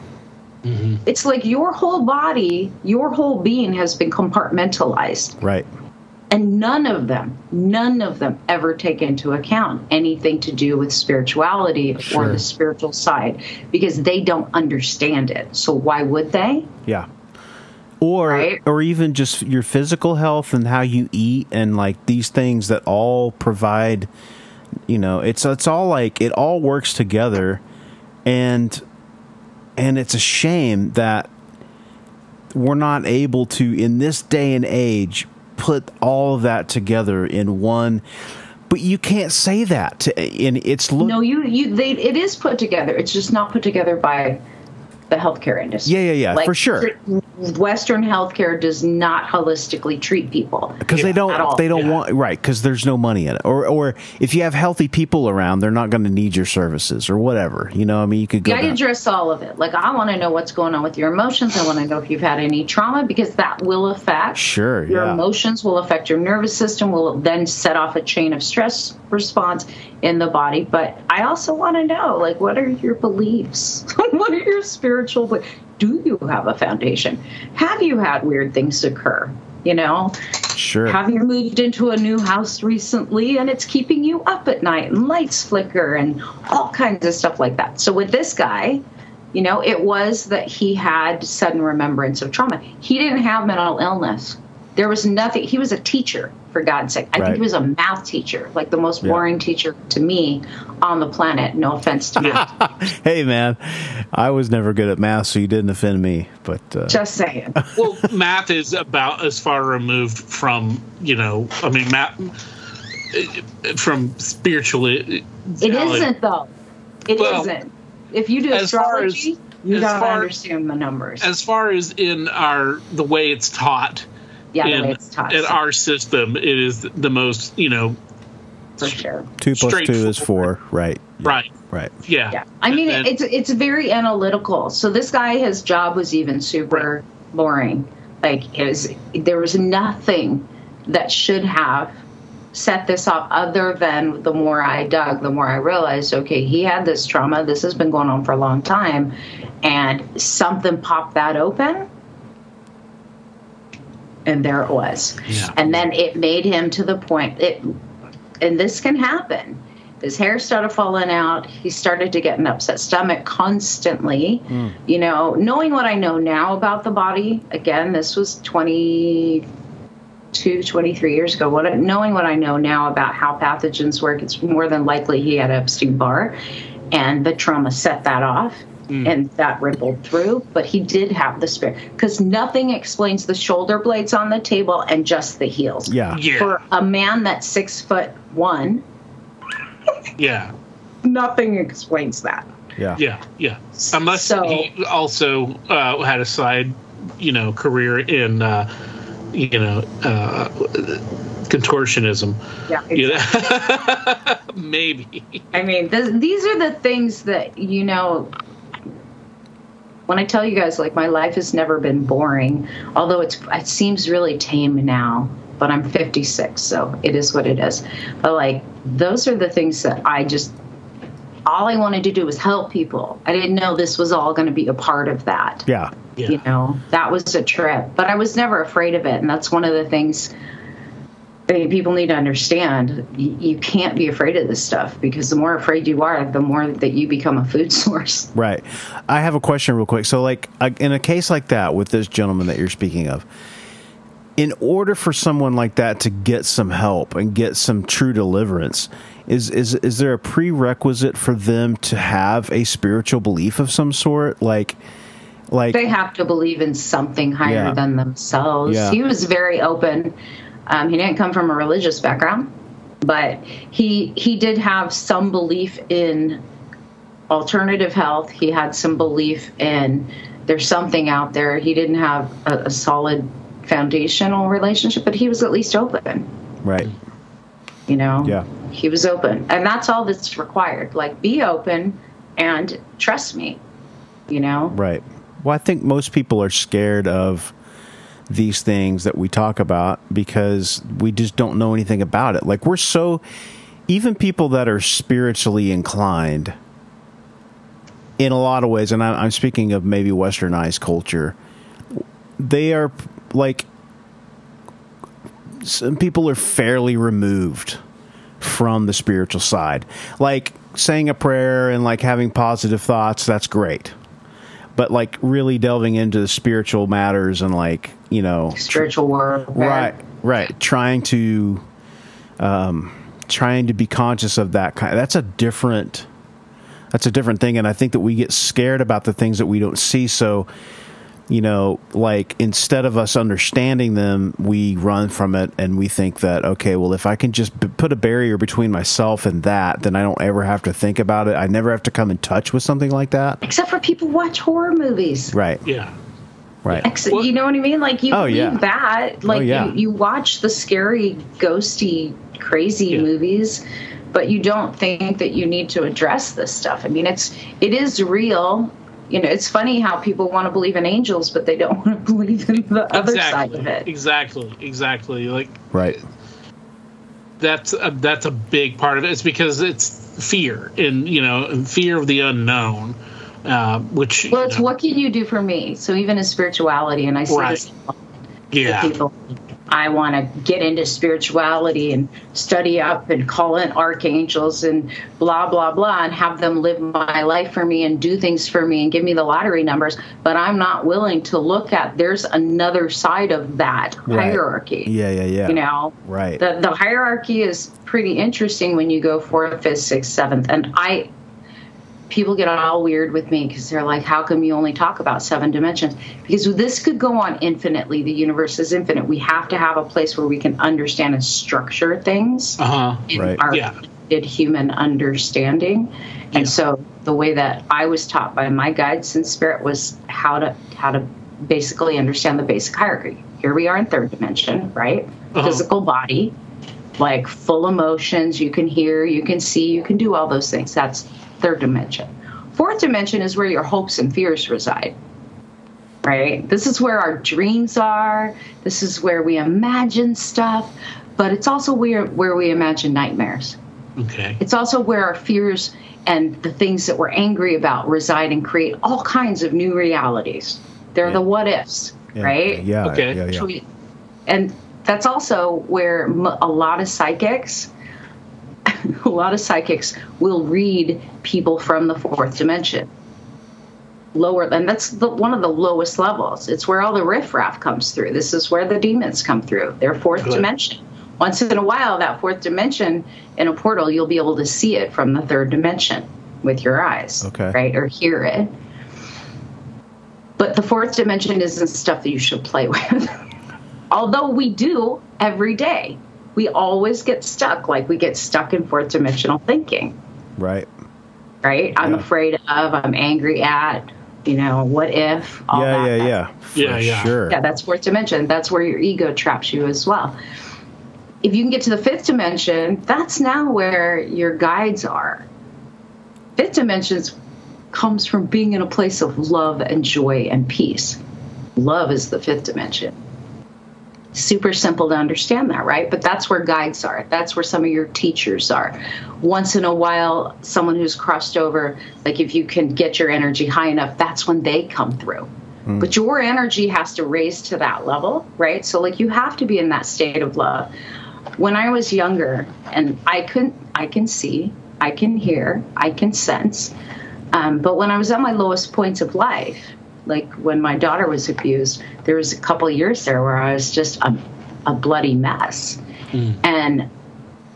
Speaker 2: mm-hmm.
Speaker 4: It's like your whole body, your whole being has been compartmentalized.
Speaker 2: right
Speaker 4: And none of them, none of them ever take into account anything to do with spirituality
Speaker 2: Sure.
Speaker 4: or the spiritual side because they don't understand it. So why would they?
Speaker 2: Yeah. Or
Speaker 4: Right?
Speaker 2: or even just your physical health and how you eat and like these things that all provide you know, it's it's all like it all works together and and it's a shame that we're not able to in this day and age put all of that together in one but you can't say that to, and it's
Speaker 4: No, you you they it is put together. It's just not put together by the healthcare industry.
Speaker 2: Yeah, yeah, yeah, for sure.
Speaker 4: Western healthcare does not holistically treat people
Speaker 2: because they don't they don't
Speaker 3: Yeah.
Speaker 2: want right because there's no money in it or or if you have healthy people around they're not going to need your services or whatever you know i mean you could go
Speaker 4: Yeah, I
Speaker 2: down-
Speaker 4: address all of it. Like, I want to know what's going on with your emotions. I want to know if you've had any trauma because that will affect
Speaker 2: Sure,
Speaker 4: your
Speaker 2: yeah.
Speaker 4: emotions, will affect your nervous system, will then set off a chain of stress response in the body. But I also want to know, like, what are your beliefs? (laughs) what are your spiritual beliefs? Do you have a foundation? Have you had weird things occur? You know,
Speaker 2: sure
Speaker 4: have you moved into a new house recently and it's keeping you up at night and lights flicker and all kinds of stuff like that? So with this guy, you know, it was that he had sudden remembrance of trauma. He didn't have mental illness. There was nothing. He was a teacher, for God's sake. I
Speaker 2: Right.
Speaker 4: think he was a math teacher, like the most
Speaker 2: Yeah.
Speaker 4: boring teacher to me on the planet. No offense to math. (laughs)
Speaker 2: hey man i was never good at math so you didn't offend me but uh,
Speaker 4: Just saying. (laughs)
Speaker 3: well, math is about as far removed from you know. I mean, math from spiritual.
Speaker 4: It isn't though. It
Speaker 3: Well,
Speaker 4: not If you do
Speaker 3: as far as-
Speaker 4: astrology, you
Speaker 3: as
Speaker 4: gotta
Speaker 3: far-
Speaker 4: understand the numbers.
Speaker 3: As far as in our the way it's taught.
Speaker 4: Yeah, the
Speaker 3: in,
Speaker 4: way it's taught.
Speaker 3: in
Speaker 4: so,
Speaker 3: our system, it is the most you know.
Speaker 4: for sure.
Speaker 2: two plus two is four right Yeah,
Speaker 3: Right.
Speaker 2: right
Speaker 3: Yeah.
Speaker 4: Yeah, I mean
Speaker 3: And-
Speaker 4: it's it's very analytical. So this guy, his job was even super boring. Like it was, there was nothing that should have set this up other than the more I dug, the more I realized, okay, he had this trauma. This has been going on for a long time, and something popped that open. And there it was.
Speaker 3: Yeah.
Speaker 4: And then it made him to the point it and this can happen. His hair started falling out. He started to get an upset stomach constantly. Hmm. You know, knowing what I know now about the body, again, this was 22, 23 years ago. What knowing what I know now about how pathogens work, it's more than likely he had Epstein Barr, and the trauma set that off. And that rippled through, but he did have the spirit because nothing explains the shoulder blades on the table and just the heels.
Speaker 2: Yeah.
Speaker 3: Yeah.
Speaker 4: For a man that's six foot one,
Speaker 3: Yeah. (laughs)
Speaker 4: nothing explains that.
Speaker 2: Yeah.
Speaker 3: Yeah. Yeah. Unless
Speaker 4: So-
Speaker 3: he also uh, had a side, you know, career in, uh, you know, uh, contortionism.
Speaker 4: Yeah,
Speaker 3: You know? (laughs) Maybe.
Speaker 4: I mean, this, these are the things that you know. When I tell you guys, like my life has never been boring, although it's it seems really tame now. But I'm 56, so it is what it is. But like those are the things that I just all I wanted to do was help people. I didn't know this was all going to be a part of that.
Speaker 2: Yeah.
Speaker 3: Yeah.
Speaker 4: You know, that was a trip, but I was never afraid of it, and that's one of the things people need to understand. You, you can't be afraid of this stuff because the more afraid you are, the more that you become a food (laughs) source.
Speaker 2: Right. I have a question real quick. So, like, uh, in a case like that with this gentleman that you're speaking of, in order for someone like that to get some help and get some true deliverance, is is is there a prerequisite for them to have a spiritual belief of some sort? Like, like
Speaker 4: They have to believe in something higher
Speaker 2: Yeah.
Speaker 4: than themselves.
Speaker 2: Yeah.
Speaker 4: He was very open. Um, he didn't come from a religious background, but he he did have some belief in alternative health. He had some belief in there's something out there. He didn't have a, a solid foundational relationship, but he was at least open.
Speaker 2: right.
Speaker 4: You know,
Speaker 2: Yeah.
Speaker 4: he was open, and that's all that's required. Like, be open and trust me. You know,
Speaker 2: Right. Well, I think most people are scared of these things that we talk about because we just don't know anything about it. Like we're so even people that are spiritually inclined in a lot of ways, and I'm speaking of maybe westernized culture, they are like some people are fairly removed from the spiritual side. Like saying a prayer and like having positive thoughts, that's great. But like really delving into the spiritual matters and like, you know,
Speaker 4: spiritual work.
Speaker 2: right, right, trying to um trying to be conscious of that kind that's a different that's a different thing and I think that we get scared about the things that we don't see so you know, like instead of us understanding them, we run from it and we think that, okay, well, if I can just b- put a barrier between myself and that, then I don't ever have to think about it. I never have to come in touch with something like that.
Speaker 4: Except for people watch horror movies.
Speaker 2: Right,
Speaker 3: Yeah.
Speaker 2: right.
Speaker 4: Ex-
Speaker 3: Well-
Speaker 4: you know what I mean? Like you
Speaker 2: Oh,
Speaker 4: believe
Speaker 2: yeah.
Speaker 4: that. Like oh,
Speaker 2: yeah.
Speaker 4: you, you watch the scary, ghosty, crazy
Speaker 3: Yeah.
Speaker 4: movies, but you don't think that you need to address this stuff. I mean, it's it is real. You know, it's funny how people want to believe in angels, but they don't (laughs) want to believe in the other side
Speaker 3: exactly.
Speaker 4: of it.
Speaker 3: Exactly. Exactly. Like
Speaker 2: Right.
Speaker 3: that's a, that's a big part of it. It's because it's fear and you know fear of the unknown, uh, which
Speaker 4: Well, it's
Speaker 3: know,
Speaker 4: what can you do for me? So even in spirituality, and I see
Speaker 3: Right.
Speaker 4: this
Speaker 3: yeah
Speaker 4: people I want to get into spirituality and study up and call in archangels and blah blah blah and have them live my life for me and do things for me and give me the lottery numbers but I'm not willing to look at there's another side of that
Speaker 2: Right.
Speaker 4: hierarchy
Speaker 2: Yeah, yeah, yeah.
Speaker 4: you know
Speaker 2: right.
Speaker 4: the the hierarchy is pretty interesting when you go fourth, fifth, sixth, seventh, and I. People get all weird with me because they're like, "How come you only talk about seven dimensions?" Because this could go on infinitely. The universe is infinite. We have to have a place where we can understand and structure things
Speaker 3: uh huh
Speaker 4: in
Speaker 2: Right.
Speaker 4: our
Speaker 3: Yeah.
Speaker 4: limited human understanding.
Speaker 3: Yeah.
Speaker 4: And so the way that I was taught by my guides in spirit was how to how to basically understand the basic hierarchy. Here we are in third dimension, right?
Speaker 3: Uh-huh.
Speaker 4: Physical body, like full emotions, you can hear, you can see, you can do all those things. That's third dimension. Fourth dimension is where your hopes and fears reside. Right? This is where our dreams are. This is where we imagine stuff, but it's also where where we imagine nightmares.
Speaker 3: okay
Speaker 4: It's also where our fears and the things that we're angry about reside and create all kinds of new realities. They're the what ifs,
Speaker 2: Yeah,
Speaker 4: right?
Speaker 2: Yeah,
Speaker 3: Okay.
Speaker 2: yeah, yeah.
Speaker 4: And that's also where a lot of psychics (laughs) a lot of psychics will read people from the fourth dimension. Lower and that's the, one of the lowest levels. It's where all the riffraff comes through. This is where the demons come through. Their fourth
Speaker 3: Good.
Speaker 4: dimension. Once in a while that fourth dimension in a portal you'll be able to see it from the third dimension with your eyes
Speaker 2: Okay.
Speaker 4: right or hear it. But the fourth dimension isn't stuff that you should play (laughs) with. Although we do every day we always get stuck like we get stuck in fourth dimensional thinking
Speaker 2: Right.
Speaker 4: right i'm
Speaker 2: Yeah.
Speaker 4: afraid of i'm angry at you know what if all
Speaker 2: yeah,
Speaker 4: that
Speaker 2: yeah, yeah. For
Speaker 3: Yeah, yeah.
Speaker 2: Sure.
Speaker 4: yeah that's fourth dimension that's where your ego traps you as well if you can get to the fifth dimension that's now where your guides are fifth dimensions comes from being in a place of love and joy and peace love is the fifth dimension super simple to understand that right? But that's where guides are. That's where some of your teachers are. Once in a while someone who's crossed over like if you can get your energy high enough that's when they come through. But your energy has to raise to that level right? So like you have to be in that state of love. When i was younger and i couldn't i can see i can hear i can sense um, but when i was at my lowest points of life like when my daughter was abused there was a couple years there where i was just a, a bloody mess hmm. and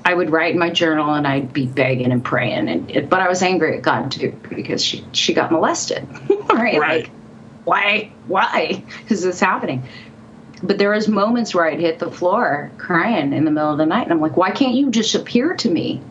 Speaker 4: I would write in my journal and I'd be begging and praying, and it, but I was angry at God too because she she got molested, right? (laughs)
Speaker 3: Right.
Speaker 4: Like, why why is this happening? But there was moments where I'd hit the floor crying in the middle of the night, and I'm like, why can't you just appear to me?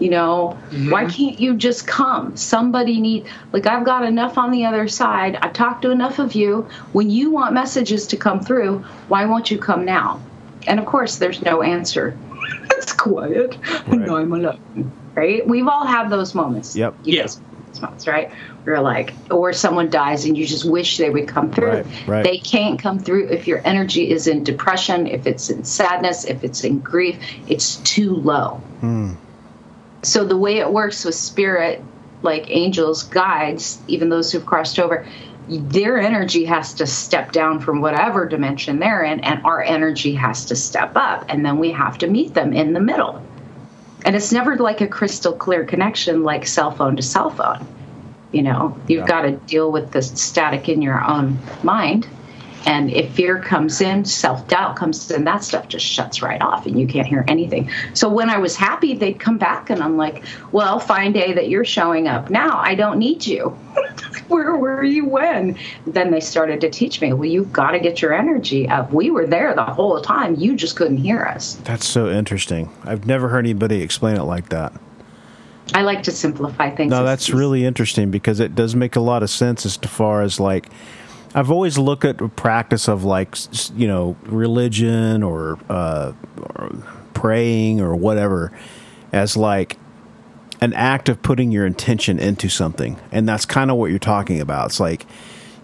Speaker 4: You know, mm-hmm. why can't you just come? Somebody need like I've got enough on the other side. I've talked to enough of you. When you want messages to come through, why won't you come now? And of course, there's no answer. (laughs) it's quiet. No, I'm alone. Right? We've all had those moments.
Speaker 2: Yep.
Speaker 4: yes
Speaker 3: Yeah.
Speaker 4: guys moments, right? We're like, or someone dies and you just wish they would come through.
Speaker 2: Right, right.
Speaker 4: They can't come through if your energy is in depression, if it's in sadness, if it's in grief. It's too low. Hmm. So the way it works with spirit, like angels, guides, even those who've crossed over, their energy has to step down from whatever dimension they're in, and our energy has to step up, and then we have to meet them in the middle. And it's never like a crystal clear connection like cell phone to cell phone. You know, you've
Speaker 2: Yeah.
Speaker 4: got to deal with the static in your own mind. And if fear comes in, self doubt comes in, that stuff just shuts right off and you can't hear anything. So when I was happy, they'd come back and I'm like, well, fine day that you're showing up now. I don't need you. (laughs) Where were you when? Then they started to teach me, well, you've got to get your energy up. We were there the whole time. You just couldn't hear us.
Speaker 2: That's so interesting. I've never heard anybody explain it like that.
Speaker 4: I like to simplify things.
Speaker 2: No, that's really interesting because it does make a lot of sense as far as like I've always looked at the practice of like you know religion or, uh, or praying or whatever as like an act of putting your intention into something, and that's kind of what you're talking about. It's like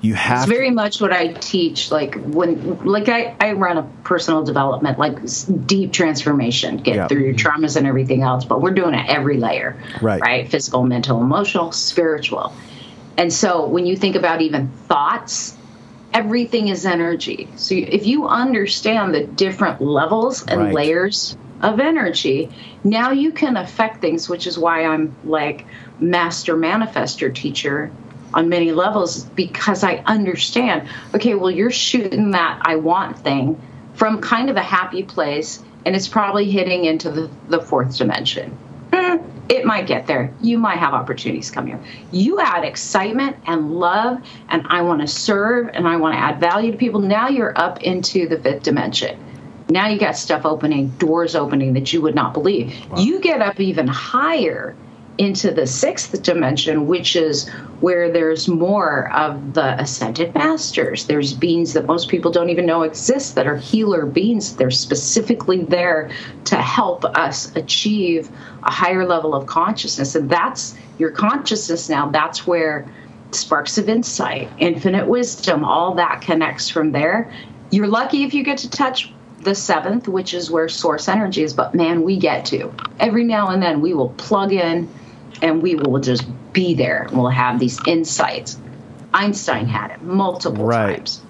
Speaker 2: you have
Speaker 4: It's very much what I teach. Like when, like I, I run a personal development, like deep transformation, get
Speaker 2: Yeah.
Speaker 4: through your traumas and everything else. But we're doing it every layer,
Speaker 2: Right.
Speaker 4: Right, physical, mental, emotional, spiritual. And so when you think about even thoughts, everything is energy. So if you understand the different levels and
Speaker 2: Right.
Speaker 4: layers of energy, now you can affect things, which is why I'm like master manifester teacher on many levels because I understand, okay, well, you're shooting that I want thing from kind of a happy place, and it's probably hitting into the, the fourth dimension. Hmm. It might get there. You might have opportunities come here. You add excitement and love, and I want to serve and I want to add value to people. Now you're up into the fifth dimension. Now you got stuff opening, doors opening that you would not believe. You get up even higher into the sixth dimension, which is where there's more of the ascended masters. There's beings that most people don't even know exist that are healer beings. They're specifically there to help us achieve a higher level of consciousness. And that's your consciousness now. That's where sparks of insight, infinite wisdom, all that connects from there. You're lucky if you get to touch the seventh, which is where source energy is, but man, we get to. Every now and then we will plug in and we will just be there. We'll have these insights. Einstein had it multiple
Speaker 2: Right.
Speaker 4: times,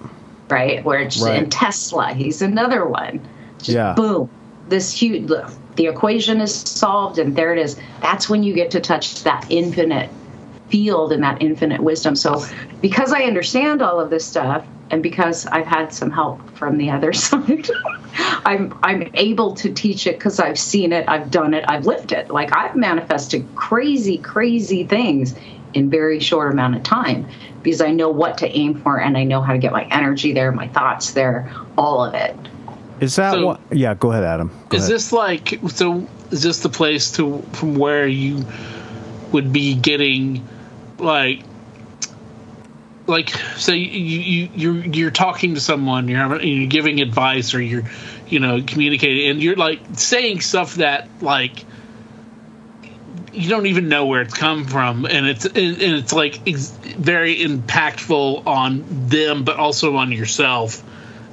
Speaker 4: right? Where it's
Speaker 2: Right.
Speaker 4: and Tesla, he's another one. Just
Speaker 2: Yeah.
Speaker 4: boom, this huge, the equation is solved and there it is. That's when you get to touch that infinite field and that infinite wisdom. So, because I understand all of this stuff, and because I've had some help from the other (laughs) side, I'm I'm able to teach it because I've seen it, I've done it, I've lived it. Like I've manifested crazy, crazy things in very short amount of time because I know what to aim for and I know how to get my energy there, my thoughts there, all of it.
Speaker 2: Is that
Speaker 3: So-
Speaker 2: what? Yeah, go ahead, Adam. Go
Speaker 3: is
Speaker 2: ahead.
Speaker 3: this like so? Is this the place to from where you would be getting like like say you you you're you're talking to someone you're you're giving advice or you're you know communicating and you're like saying stuff that like you don't even know where it's come from and it's and it's like ex- very impactful on them but also on yourself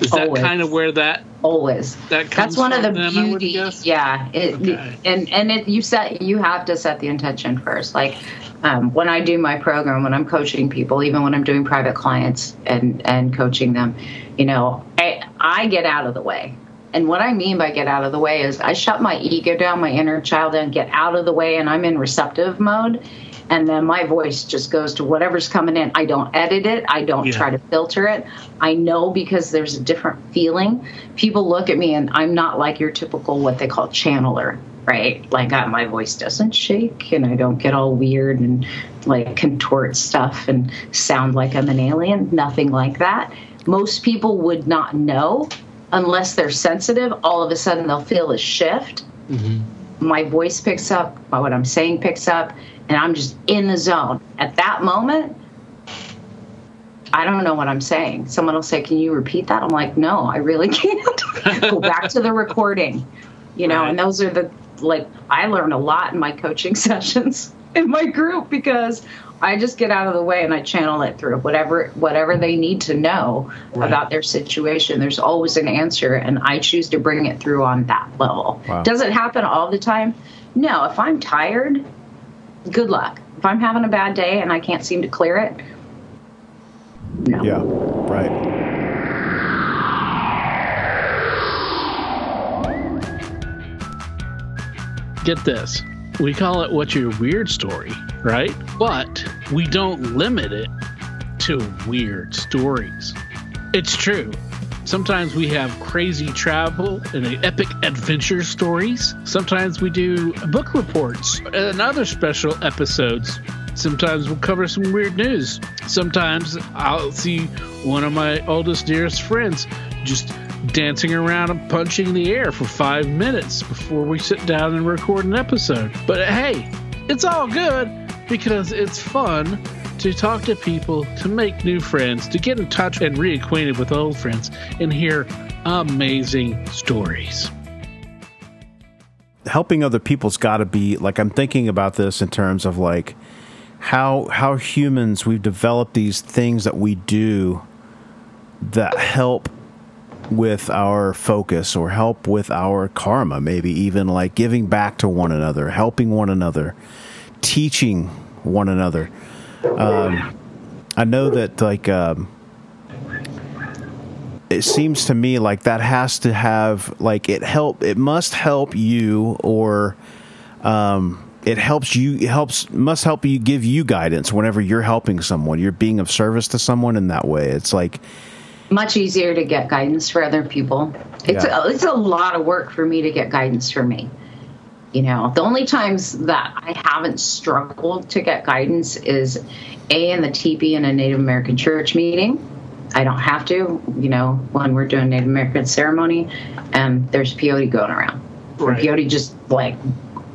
Speaker 3: is that
Speaker 4: Always.
Speaker 3: kind of where that
Speaker 4: Always.
Speaker 3: that
Speaker 4: That's one of the
Speaker 3: from then, I would
Speaker 4: beauty. Yeah, it,
Speaker 3: Okay.
Speaker 4: and and it, you set you have to set the intention first. Like um, when I do my program, when I'm coaching people, even when I'm doing private clients and and coaching them, you know, I I get out of the way. And what I mean by get out of the way is I shut my ego down, my inner child down, get out of the way, and I'm in receptive mode. And then my voice just goes to whatever's coming in. I don't edit it. I don't
Speaker 3: Yeah.
Speaker 4: try to filter it. I know because there's a different feeling. People look at me and I'm not like your typical what they call channeler, right? Like I, my voice doesn't shake and I don't get all weird and like contort stuff and sound like I'm an alien. Nothing like that. Most people would not know unless they're sensitive. All of a sudden they'll feel a shift. Mm-hmm. My voice picks up, what I'm saying picks up, and I'm just in the zone. At that moment, I don't know what I'm saying. Someone will say, Can you repeat that? I'm like, No, I really (laughs) can't. Go back to the recording. You know,
Speaker 3: Right.
Speaker 4: and those are the, like, I learn a lot in my coaching (laughs) sessions in my group because I just get out of the way and I channel it through whatever whatever they need to know
Speaker 3: Right.
Speaker 4: about their situation. There's always an answer, and I choose to bring it through on that level.
Speaker 2: Wow.
Speaker 4: Does it happen all the time? No. If I'm tired, good luck. If I'm having a bad day and I can't seem to clear it, no.
Speaker 2: Yeah, right.
Speaker 3: Get this. We call it what's your weird story, right? But we don't limit it to weird stories. It's true. Sometimes we have crazy travel and epic adventure stories. Sometimes we do book reports and other special episodes. Sometimes we'll cover some weird news. Sometimes I'll see one of my oldest, dearest friends just dancing around and punching the air for five minutes before we sit down and record an episode. But hey, it's all good because it's fun to talk to people, to make new friends, to get in touch and reacquainted with old friends, and hear amazing stories.
Speaker 2: helping other people's got to be like I'm thinking about this in terms of like how how humans we've developed these things that we do that help with our focus or help with our karma maybe even like giving back to one another helping one another teaching one another. Um, i know that like um, it seems to me like that has to have like it help it must help you or um it helps you it helps must help you give you guidance whenever you're helping someone you're being of service to someone in that way. It's like
Speaker 4: Much easier to get guidance for other people. It's
Speaker 2: Yeah.
Speaker 4: a, it's a lot of work for me to get guidance for me. You know, the only times that I haven't struggled to get guidance is a in the teepee in a Native American church meeting. I don't have to, you know, when we're doing Native American ceremony, and there's peyote going around.
Speaker 3: Right.
Speaker 4: Peyote just like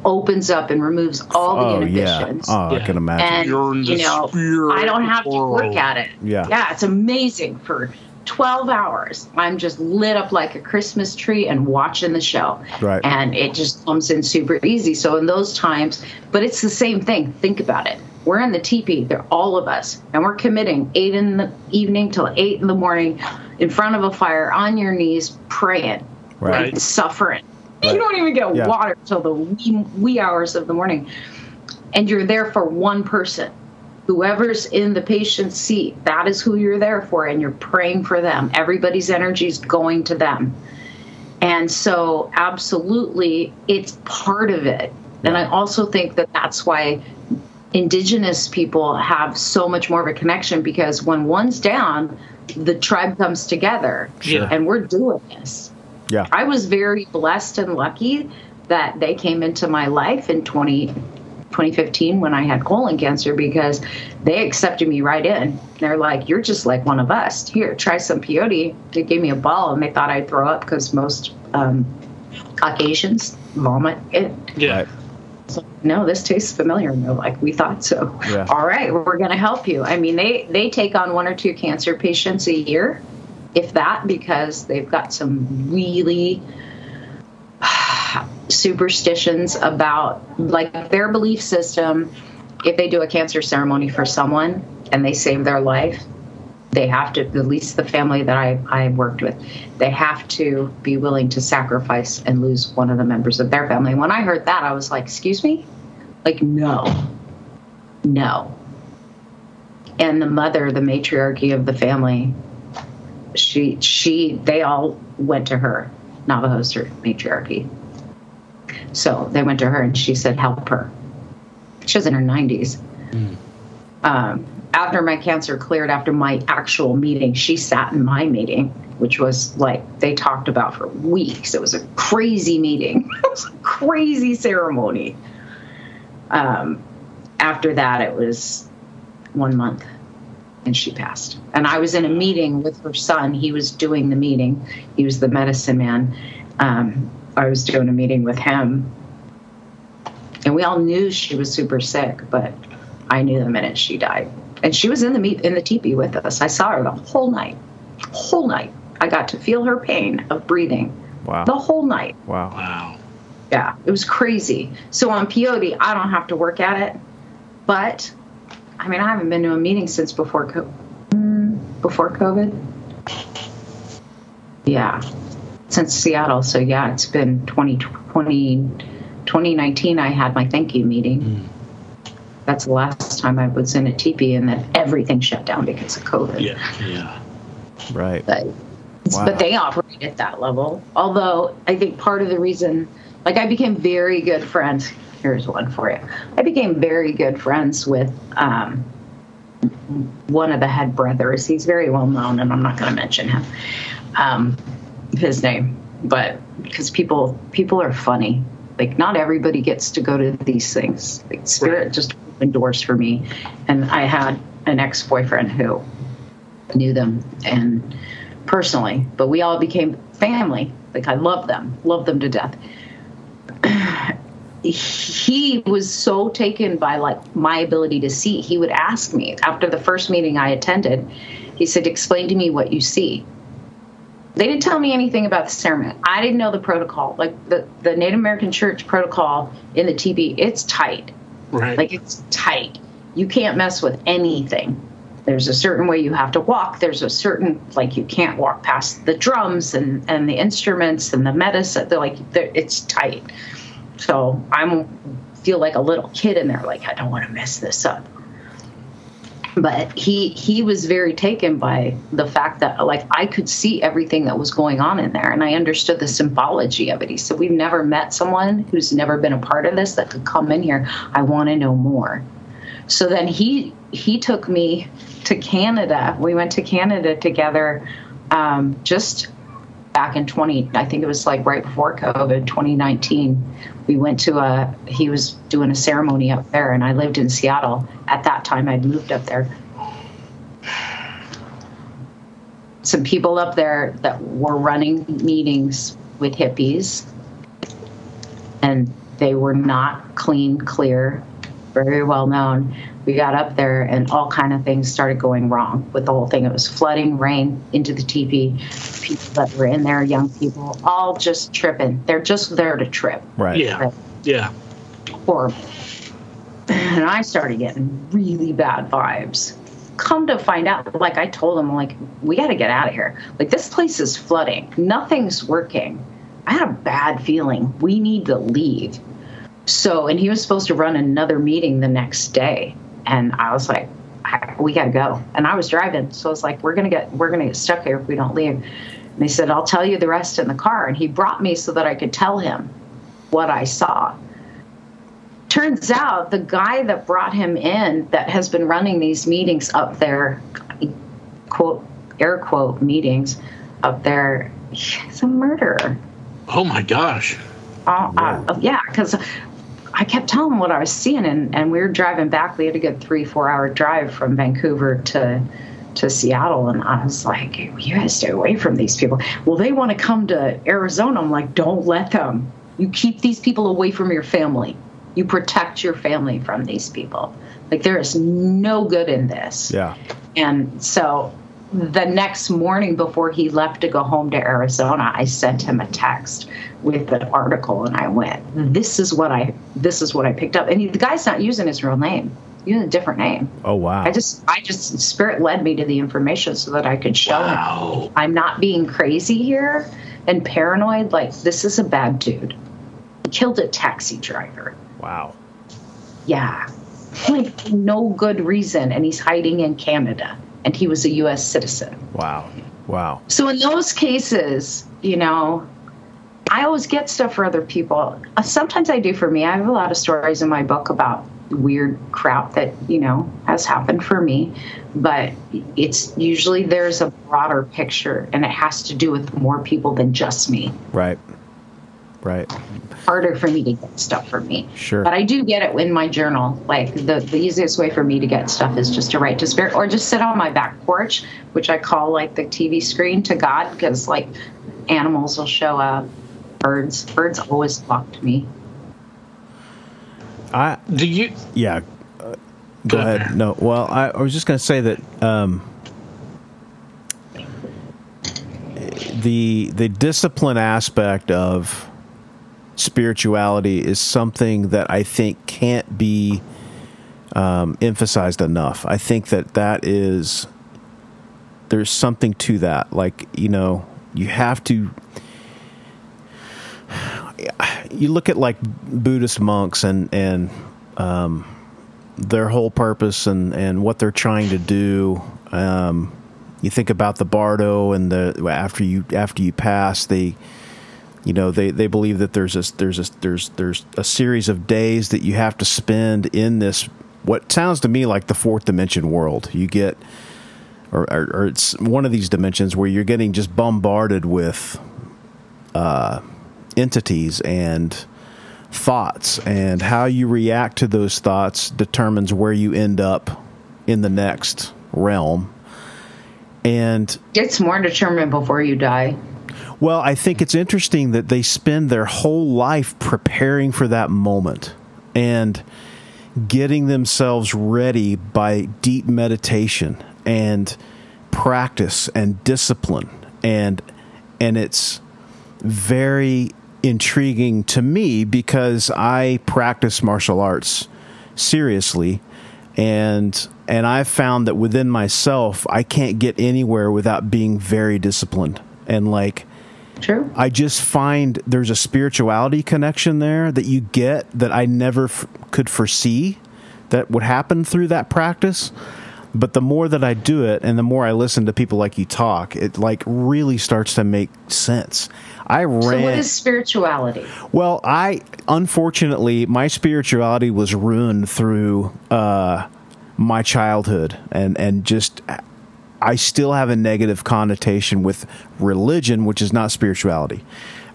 Speaker 4: opens up and removes all the
Speaker 2: oh yeah
Speaker 4: inhibitions.
Speaker 2: oh i can imagine
Speaker 4: and
Speaker 3: You're in the
Speaker 4: you know i don't have to work at it
Speaker 2: Yeah.
Speaker 4: yeah it's amazing for 12 hours i'm just lit up like a christmas tree and watching the show
Speaker 2: Right.
Speaker 4: and it just comes in super easy so in those times but it's the same thing think about it we're in the teepee they're all of us and we're committing eight in the evening till eight in the morning in front of a fire on your knees praying
Speaker 2: right
Speaker 4: and suffering.
Speaker 2: Right.
Speaker 4: You don't even get
Speaker 2: Yeah.
Speaker 4: water till the wee, wee hours of the morning. And you're there for one person. Whoever's in the patient's seat, that is who you're there for, and you're praying for them. Everybody's energy is going to them. And so, absolutely, it's part of it. And I also think that that's why indigenous people have so much more of a connection because when one's down, the tribe comes together.
Speaker 3: Sure.
Speaker 4: And we're doing this.
Speaker 2: Yeah.
Speaker 4: I was very blessed and lucky that they came into my life in 20, 2015 when I had colon cancer because they accepted me right in. They're like, You're just like one of us. Here, try some peyote. They gave me a ball and they thought I'd throw up because most um, Caucasians vomit it.
Speaker 3: Yeah.
Speaker 4: So, no, this tastes familiar. And they're like, we thought so.
Speaker 2: Yeah.
Speaker 4: All right, we're going to help you. I mean, they they take on one or two cancer patients a year, if that, because they've got some really superstitions about like their belief system. If they do a cancer ceremony for someone and they save their life, they have to, at least the family that I, I worked with, they have to be willing to sacrifice and lose one of the members of their family. When I heard that, I was like, excuse me? Like, no, no. And the mother, the matriarchy of the family, she, she, they all went to her, Navajo's matriarchy. So they went to her and she said, help her. She was in her 90s. Um, after my cancer cleared, after my actual meeting, she sat in my meeting, which was like they talked about for weeks. It was a crazy meeting, (laughs) it was a crazy ceremony. Um, after that, it was one month and she passed. And I was in a meeting with her son. He was doing the meeting, he was the medicine man. Um, I was doing a meeting with him. And we all knew she was super sick, but I knew the minute she died. And she was in the meet in the teepee with us. I saw her the whole night. Whole night. I got to feel her pain of breathing
Speaker 2: Wow.
Speaker 4: the whole night.
Speaker 2: Wow.
Speaker 3: Wow.
Speaker 4: Yeah, it was crazy. So on peyote, I don't have to work at it, but I mean, I haven't been to a meeting since before co- mm, before COVID. Yeah, since Seattle. So yeah, it's been 2020, 2019. I had my thank you meeting. That's the last time I was in a teepee, and then everything shut down because of COVID.
Speaker 3: Yeah. Yeah.
Speaker 2: Right.
Speaker 4: But
Speaker 2: Wow.
Speaker 4: but they operate at that level. Although I think part of the reason, like I became very good friends. Here's one for you. I became very good friends with um, one of the head brothers. He's very well known, and I'm not going to mention him, um, his name, but because people people are funny. Like not everybody gets to go to these things. Like Spirit
Speaker 3: Right.
Speaker 4: just opened doors for me, and I had an ex boyfriend who knew them and personally, but we all became family. Like I love them, love them to death. (clears throat) he was so taken by like my ability to see. He would ask me after the first meeting I attended. He said, "Explain to me what you see." They didn't tell me anything about the ceremony. I didn't know the protocol. Like the the Native American Church protocol in the teepee, it's tight.
Speaker 3: Right.
Speaker 4: Like it's tight. You can't mess with anything. There's a certain way you have to walk. There's a certain like you can't walk past the drums and and the instruments and the medicine. They're like they're, it's tight. So I'm feel like a little kid in there. Like I don't want to mess this up. But he he was very taken by the fact that like I could see everything that was going on in there and I understood the symbology of it. He said, We've never met someone who's never been a part of this that could come in here. I want to know more. So then he he took me to Canada. We went to Canada together um, just back in 20 I think it was like right before COVID 2019 we went to a he was doing a ceremony up there and I lived in Seattle. At that time I'd moved up there. Some people up there that were running meetings with hippies. And they were not clean clear very well known we got up there and all kind of things started going wrong with the whole thing it was flooding rain into the teepee people that were in there young people all just tripping they're just there to trip
Speaker 2: Right.
Speaker 3: yeah. Yeah.
Speaker 4: horrible. And I started getting really bad vibes. Come to find out, like I told him, like, we got to get out of here. Like, this place is flooding. Nothing's working. I had a bad feeling. We need to leave. So, and he was supposed to run another meeting the next day. And I was like, we got to go. And I was driving. So I was like, we're going to get, we're going to get stuck here if we don't leave. And he said, I'll tell you the rest in the car. And he brought me so that I could tell him what I saw. Turns out the guy that brought him in, that has been running these meetings up there, quote, air quote, meetings up there, he's a murderer.
Speaker 3: Oh my gosh.
Speaker 4: Uh, uh, yeah, because I kept telling him what I was seeing, and, and we were driving back. We had a good three, four hour drive from Vancouver to to Seattle, and I was like, "You guys stay away from these people." Well, they want to come to Arizona. I'm like, "Don't let them. You keep these people away from your family. You protect your family from these people. Like there is no good in this."
Speaker 2: Yeah.
Speaker 4: And so the next morning before he left to go home to Arizona, I sent him a text with the article and I went, This is what I this is what I picked up. And he, the guy's not using his real name. He's using a different name.
Speaker 2: Oh wow.
Speaker 4: I just I just spirit led me to the information so that I could show
Speaker 3: Wow.
Speaker 4: him I'm not being crazy here and paranoid. Like this is a bad dude. He killed a taxi driver.
Speaker 2: wow.
Speaker 4: Yeah. Like no good reason and he's hiding in Canada and he was a US citizen.
Speaker 2: Wow. Wow.
Speaker 4: So in those cases, you know, I always get stuff for other people. Uh, Sometimes I do for me. I have a lot of stories in my book about weird crap that, you know, has happened for me, but it's usually there's a broader picture and it has to do with more people than just me.
Speaker 2: Right. Right.
Speaker 4: Harder for me to get stuff from me.
Speaker 2: Sure.
Speaker 4: But I do get it in my journal. Like the, the easiest way for me to get stuff is just to write to spirit or just sit on my back porch, which I call like the TV screen to God because like animals will show up. Birds, birds always talk to me.
Speaker 2: I
Speaker 3: Do you?
Speaker 2: yeah. Uh, go
Speaker 3: Go
Speaker 2: ahead.
Speaker 3: ahead.
Speaker 2: No. Well, I, I was just going to say that um, the the discipline aspect of spirituality is something that I think can't be um, emphasized enough. I think that that is there's something to that. Like you know, you have to. You look at like Buddhist monks and and um, their whole purpose and and what they're trying to do. Um, you think about the bardo and the after you after you pass they you know they, they believe that there's a there's a there's there's a series of days that you have to spend in this what sounds to me like the fourth dimension world you get or, or, or it's one of these dimensions where you're getting just bombarded with uh, entities and thoughts and how you react to those thoughts determines where you end up in the next realm and
Speaker 4: It's more determined before you die.
Speaker 2: Well, I think it's interesting that they spend their whole life preparing for that moment and getting themselves ready by deep meditation and practice and discipline. And and it's very intriguing to me because I practice martial arts seriously and and I've found that within myself I can't get anywhere without being very disciplined. And like
Speaker 4: True.
Speaker 2: I just find there's a spirituality connection there that you get that I never f- could foresee that would happen through that practice. But the more that I do it and the more I listen to people like you talk, it like really starts to make sense. I ran
Speaker 4: So what is spirituality?
Speaker 2: well, I unfortunately my spirituality was ruined through uh, my childhood, and and just I still have a negative connotation with religion, which is not spirituality.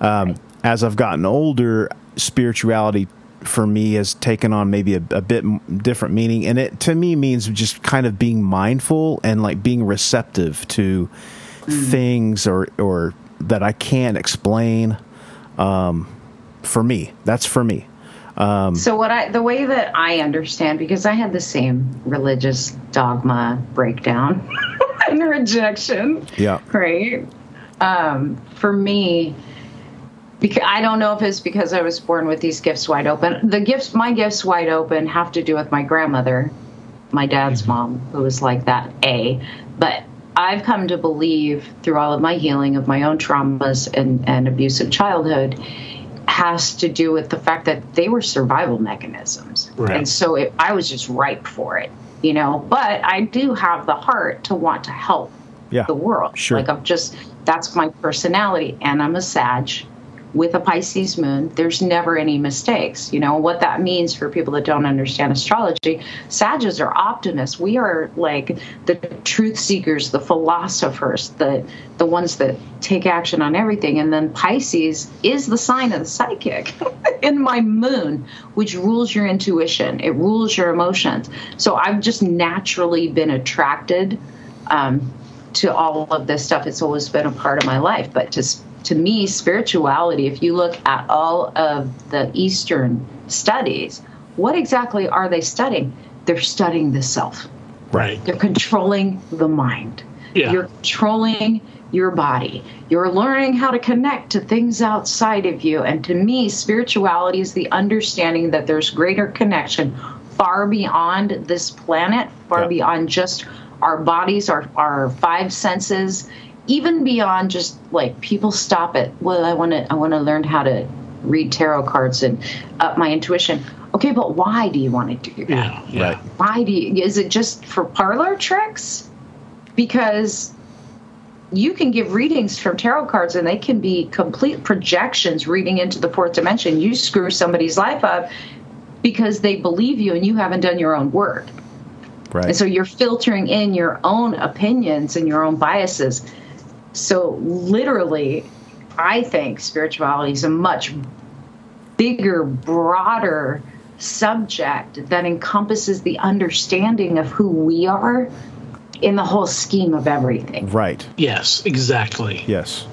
Speaker 2: Um, As I've gotten older, spirituality for me has taken on maybe a, a bit different meaning, and it to me means just kind of being mindful and like being receptive to things or or that I can't explain um, for me. That's for me.
Speaker 4: So what I the way that I understand because I had the same religious dogma breakdown (laughs) (laughs) and rejection.
Speaker 2: Yeah.
Speaker 4: Right. Um, for me, because I don't know if it's because I was born with these gifts wide open. The gifts, my gifts wide open, have to do with my grandmother, my dad's mom, who was like that. A, but I've come to believe through all of my healing of my own traumas and, and abusive childhood has to do with the fact that they were survival mechanisms.
Speaker 3: Right.
Speaker 4: And so it, I was just ripe for it, you know. But I do have the heart to want to help
Speaker 2: Yeah,
Speaker 4: the world.
Speaker 2: sure.
Speaker 4: Like I'm just that's my personality, and I'm a Sag with a Pisces moon. There's never any mistakes. You know what that means for people that don't understand astrology. Sages are optimists. We are like the truth seekers, the philosophers, the the ones that take action on everything. And then Pisces is the sign of the psychic (laughs) in my moon, which rules your intuition. It rules your emotions. So I've just naturally been attracted um, to all of this stuff. It's always been a part of my life. But just to me, spirituality, if you look at all of the Eastern studies, what exactly are they studying? They're studying the self.
Speaker 3: Right.
Speaker 4: They're controlling the mind.
Speaker 3: Yeah.
Speaker 4: You're controlling your body. You're learning how to connect to things outside of you. And to me, spirituality is the understanding that there's greater connection far beyond this planet, far
Speaker 2: Yeah.
Speaker 4: beyond just our bodies, our, our five senses, even beyond just like people stop it. Well, I want to I want to learn how to read tarot cards and up my intuition. Okay, but why do you want to do that?
Speaker 3: Yeah. Yeah.
Speaker 2: Right.
Speaker 4: why do you is it just for parlor tricks because you can give readings from tarot cards and they can be complete projections reading into the fourth dimension you screw somebody's life up because they believe you and you haven't done your own work
Speaker 2: Right.
Speaker 4: and so you're filtering in your own opinions and your own biases so literally i think spirituality is a much bigger, broader subject that encompasses the understanding of who we are in the whole scheme of everything.
Speaker 2: right.
Speaker 3: Yes. Exactly.
Speaker 2: Yes.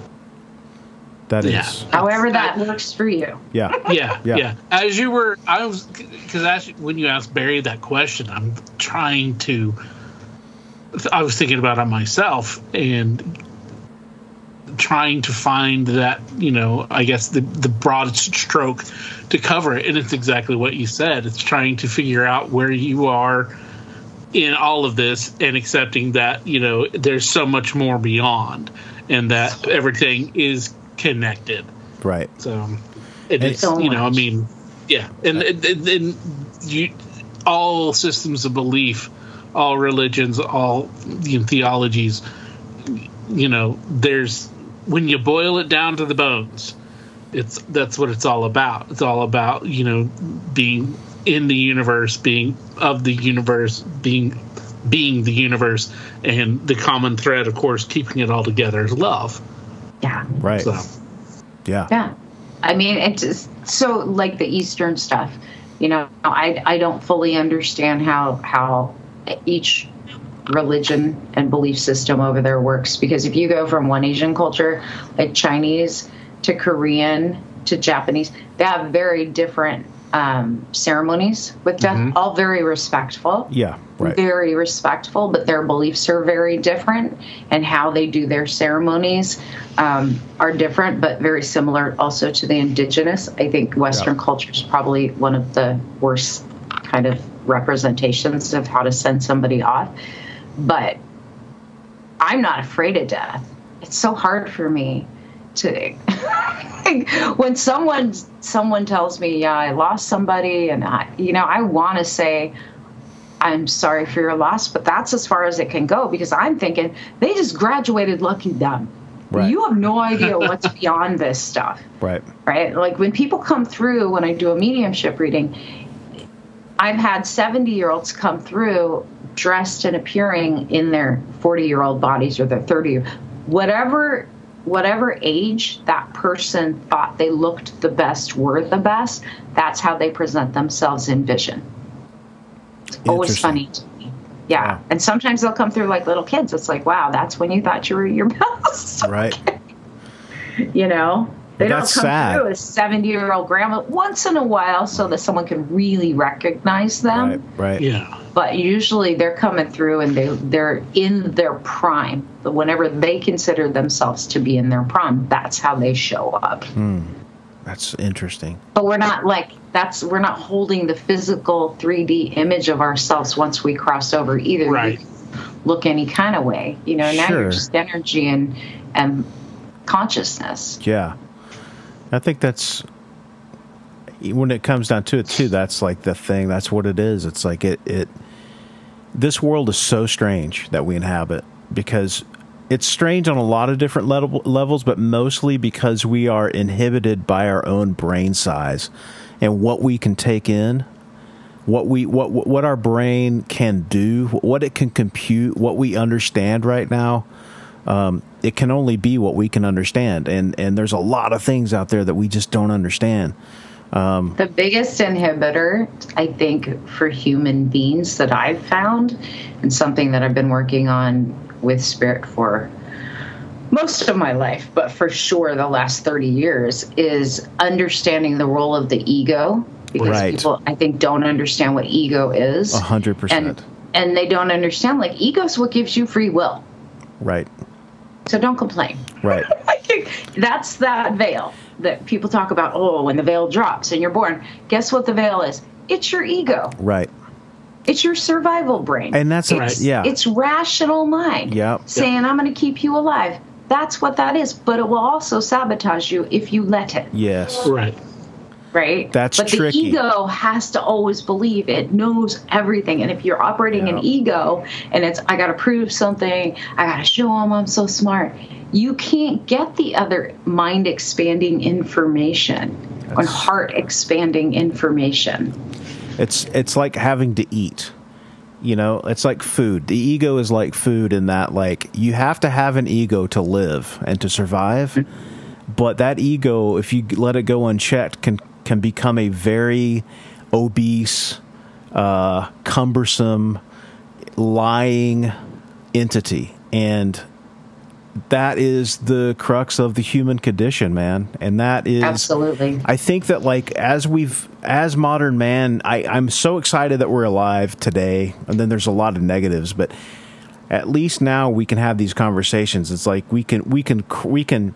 Speaker 2: That is.
Speaker 3: Yeah.
Speaker 4: However, that works for you.
Speaker 2: Yeah. (laughs)
Speaker 3: yeah,
Speaker 2: Yeah.
Speaker 3: yeah, As you were, I was because when you asked Barry that question, I'm trying to. I was thinking about it myself and trying to find that you know, I guess the the broadest stroke to cover it, and it's exactly what you said. It's trying to figure out where you are in all of this and accepting that you know there's so much more beyond, and that everything is connected.
Speaker 2: Right.
Speaker 3: So it is,
Speaker 4: So
Speaker 3: you know, I mean, yeah, and and, and, and you, all systems of belief, all religions, all you know, theologies, you know, there's when you boil it down to the bones, it's that's what it's all about. It's all about you know being in the universe, being of the universe, being being the universe, and the common thread, of course, keeping it all together is love.
Speaker 4: Yeah.
Speaker 2: Right.
Speaker 3: So.
Speaker 2: Yeah.
Speaker 4: Yeah. I mean, it's just so like the Eastern stuff. You know, I I don't fully understand how how each religion and belief system over their works because if you go from one Asian culture like Chinese to Korean to Japanese, they have very different um, ceremonies with death, all very respectful
Speaker 2: Yeah. Right.
Speaker 4: very respectful, but their beliefs are very different, and how they do their ceremonies um, are different, but very similar also to the indigenous. I think Western
Speaker 2: Yeah.
Speaker 4: culture is probably one of the worst kind of representations of how to send somebody off. But I'm not afraid of death. It's so hard for me to (laughs) when someone someone tells me, "Yeah, I lost somebody," and I, you know, I want to say, I'm sorry for your loss, but that's as far as it can go because I'm thinking they just graduated lucky them.
Speaker 2: Right.
Speaker 4: You have no idea (laughs) what's beyond this stuff,
Speaker 2: Right.
Speaker 4: right? Like when people come through when I do a mediumship reading, I've had 70 year olds come through dressed and appearing in their 40 year old bodies or their 30 year whatever whatever age that person thought they looked the best were the best that's how they present themselves in vision it's
Speaker 2: always
Speaker 4: funny to me. Yeah.
Speaker 2: Wow.
Speaker 4: And sometimes they'll come through like little kids. It's like, wow, that's when you thought you were your (laughs) best.
Speaker 2: Right. (laughs)
Speaker 4: you know? They
Speaker 2: Well,
Speaker 4: don't
Speaker 2: that's
Speaker 4: come
Speaker 2: sad.
Speaker 4: through as 70 year old grandma once in a while so that someone can really recognize them.
Speaker 2: Right. Right.
Speaker 3: Yeah.
Speaker 4: But usually they're coming through and they, they're in their prime. Whenever they consider themselves to be in their prime, that's how they show up. Hmm.
Speaker 2: That's interesting.
Speaker 4: but we're not like that's we're not holding the physical 3D image of ourselves once we cross over either.
Speaker 3: Right.
Speaker 4: look any kind of way, you know. Now
Speaker 2: Sure.
Speaker 4: you're just energy and and consciousness.
Speaker 2: Yeah. I think that's when it comes down to it too, that's like the thing. That's what it is. It's like it it this world is so strange that we inhabit because it's strange on a lot of different level, levels, but mostly because we are inhibited by our own brain size and what we can take in, what we what what our brain can do, what it can compute, what we understand right now. Um, it can only be what we can understand, and and there's a lot of things out there that we just don't understand.
Speaker 4: Um, the biggest inhibitor, I think, for human beings that I've found, and something that I've been working on with Spirit for most of my life, but for sure the last 30 years, is understanding the role of the ego. Because
Speaker 2: Right.
Speaker 4: people, I think, don't understand what ego is.
Speaker 2: A hundred
Speaker 4: And,
Speaker 2: percent,
Speaker 4: and they don't understand, like, ego is what gives you free will.
Speaker 2: right,
Speaker 4: So don't complain.
Speaker 2: right, (laughs)
Speaker 4: that's that veil that people talk about. Oh, when the veil drops and you're born, guess what the veil is? It's your ego.
Speaker 2: right.
Speaker 4: It's your survival brain.
Speaker 2: And that's
Speaker 4: it's,
Speaker 2: yeah.
Speaker 4: It's rational mind.
Speaker 2: Yep.
Speaker 4: Saying I'm going to keep you alive. That's what that is. But it will also sabotage you if you let it.
Speaker 2: yes,
Speaker 3: Right.
Speaker 4: Right.
Speaker 2: That's
Speaker 4: but
Speaker 2: tricky.
Speaker 4: the ego has to always believe it knows everything. And if you're operating an ego and it's I got to prove something, I got to show them I'm so smart. You can't get the other mind expanding information or
Speaker 2: That's-
Speaker 4: heart expanding information.
Speaker 2: It's it's like having to eat. You know, it's like food. The ego is like food in that like you have to have an ego to live and to survive. Mm-hmm. But that ego, if you let it go unchecked, can can become a very obese, uh, cumbersome, lying entity. And that is the crux of the human condition, man. And that is
Speaker 4: Absolutely.
Speaker 2: I think that like as we've as modern man, I, I'm so excited that we're alive today. And then there's a lot of negatives, but at least now we can have these conversations. It's like we can we can we can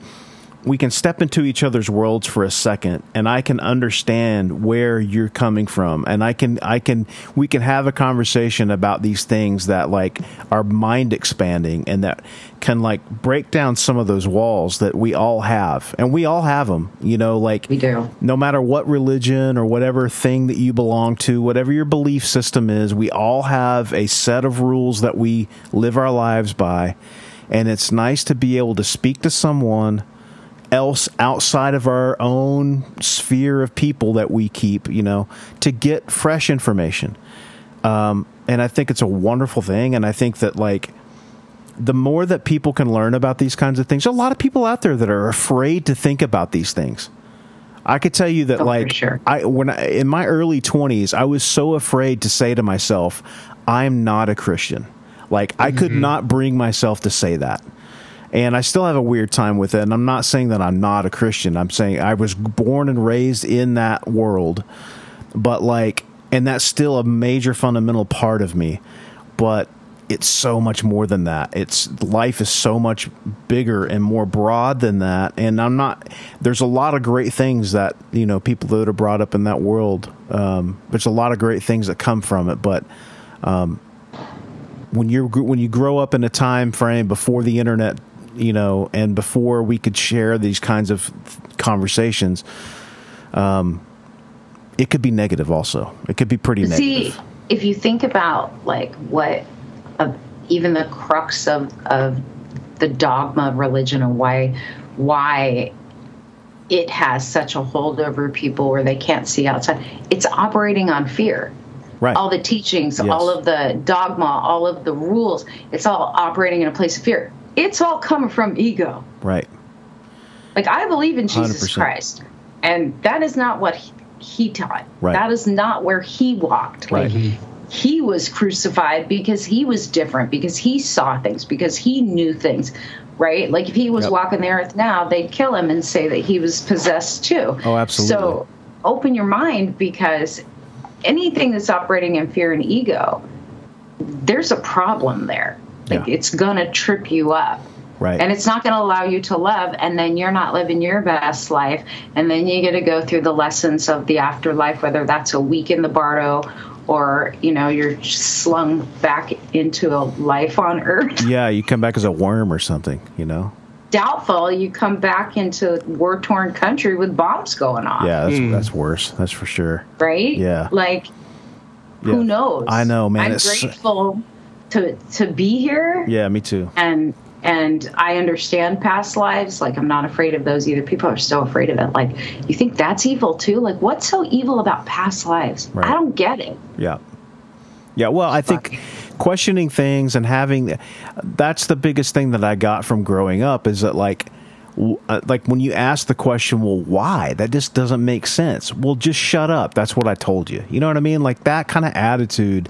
Speaker 2: we can step into each other's worlds for a second and I can understand where you're coming from and I can I can we can have a conversation about these things that like are mind expanding and that can like break down some of those walls that we all have and we all have them you know like
Speaker 4: We do.
Speaker 2: no matter what religion or whatever thing that you belong to, whatever your belief system is, we all have a set of rules that we live our lives by. And it's nice to be able to speak to someone else outside of our own sphere of people that we keep, you know, to get fresh information. Um, and I think it's a wonderful thing. And I think that, like, the more that people can learn about these kinds of things, a lot of people out there that are afraid to think about these things. I could tell you that,
Speaker 4: Oh,
Speaker 2: like,
Speaker 4: sure.
Speaker 2: I when I, in my early twenties, I was so afraid to say to myself, "I'm not a Christian." Like, I could not bring myself to say that, and I still have a weird time with it. And I'm not saying that I'm not a Christian. I'm saying I was born and raised in that world, but like, and that's still a major fundamental part of me. But it's so much more than that. It's life is so much bigger and more broad than that. And I'm not. There's a lot of great things that you know people that are brought up in that world. Um, there's a lot of great things that come from it, but um, when you're when you grow up in a time frame before the internet, you know, and before we could share these kinds of conversations, um, it could be negative. Also, it could be pretty negative.
Speaker 4: See,
Speaker 2: negative.
Speaker 4: if you think about like what uh, even the crux of of the dogma of religion and why why it has such a hold over people where they can't see outside, it's operating on fear.
Speaker 2: Right.
Speaker 4: All the teachings,
Speaker 2: Yes.
Speaker 4: all of the dogma, all of the rules, it's all operating in a place of fear. It's all coming from ego.
Speaker 2: right.
Speaker 4: Like I believe in Jesus
Speaker 2: 100%.
Speaker 4: Christ, and that is not what he, he taught.
Speaker 2: Right.
Speaker 4: That is not where he walked. Like
Speaker 2: Right.
Speaker 4: he was crucified because he was different, because he saw things, because he knew things. Right? Like if he was
Speaker 2: Yep.
Speaker 4: walking the earth now, they'd kill him and say that he was possessed too.
Speaker 2: Oh, absolutely.
Speaker 4: So open your mind because anything that's operating in fear and ego, there's a problem there. Like
Speaker 2: Yeah.
Speaker 4: it's gonna trip you up
Speaker 2: Right.
Speaker 4: and it's not going to allow you to love and then you're not living your best life and then you get to go through the lessons of the afterlife whether that's a week in the bardo or you know you're slung back into a life on earth (laughs)
Speaker 2: yeah, you come back as a worm or something. You know.
Speaker 4: doubtful you come back into war torn country with bombs going off
Speaker 2: Yeah, that's hmm. that's worse. That's for sure.
Speaker 4: right
Speaker 2: Yeah.
Speaker 4: like
Speaker 2: Yeah.
Speaker 4: who knows
Speaker 2: I know, man.
Speaker 4: i'm
Speaker 2: It's-
Speaker 4: grateful to to be here
Speaker 2: Yeah, me too.
Speaker 4: and and I understand past lives. Like, I'm not afraid of those either. People are so afraid of it. Like, you think that's evil too? Like, what's so evil about past lives?
Speaker 2: Right.
Speaker 4: I don't get it.
Speaker 2: Yeah. Yeah, well, I think questioning things and having that's the biggest thing that I got from growing up is that like like when you ask the question, well, why? That just doesn't make sense. Well, just shut up. That's what I told you. You know what I mean? Like that kind of attitude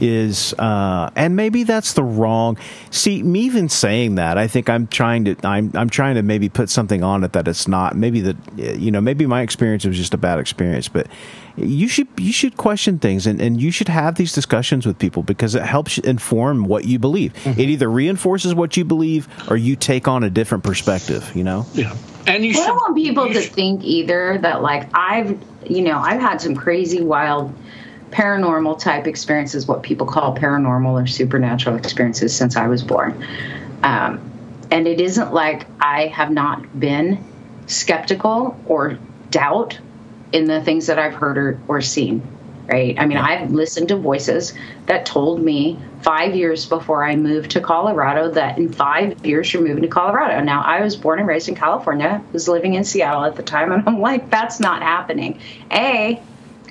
Speaker 2: is, uh, and maybe that's the wrong. See, me even saying that, I think I'm trying to, I'm, I'm trying to maybe put something on it that it's not. Maybe that, you know, maybe my experience was just a bad experience, but you should, you should question things and, and you should have these discussions with people because it helps inform what you believe. It either reinforces what you believe or you take on a different perspective, you know?
Speaker 3: Yeah. And you
Speaker 4: I
Speaker 3: should
Speaker 4: don't want people
Speaker 3: you
Speaker 4: to
Speaker 3: should-
Speaker 4: think either that like I've you know I've had some crazy wild paranormal type experiences, what people call paranormal or supernatural experiences since I was born. Um, and it isn't like I have not been skeptical or doubt in the things that I've heard or, or seen. Right. I mean, I've listened to voices that told me five years before I moved to Colorado that in five years you're moving to Colorado. Now, I was born and raised in California, was living in Seattle at the time, and I'm like, that's not happening. A,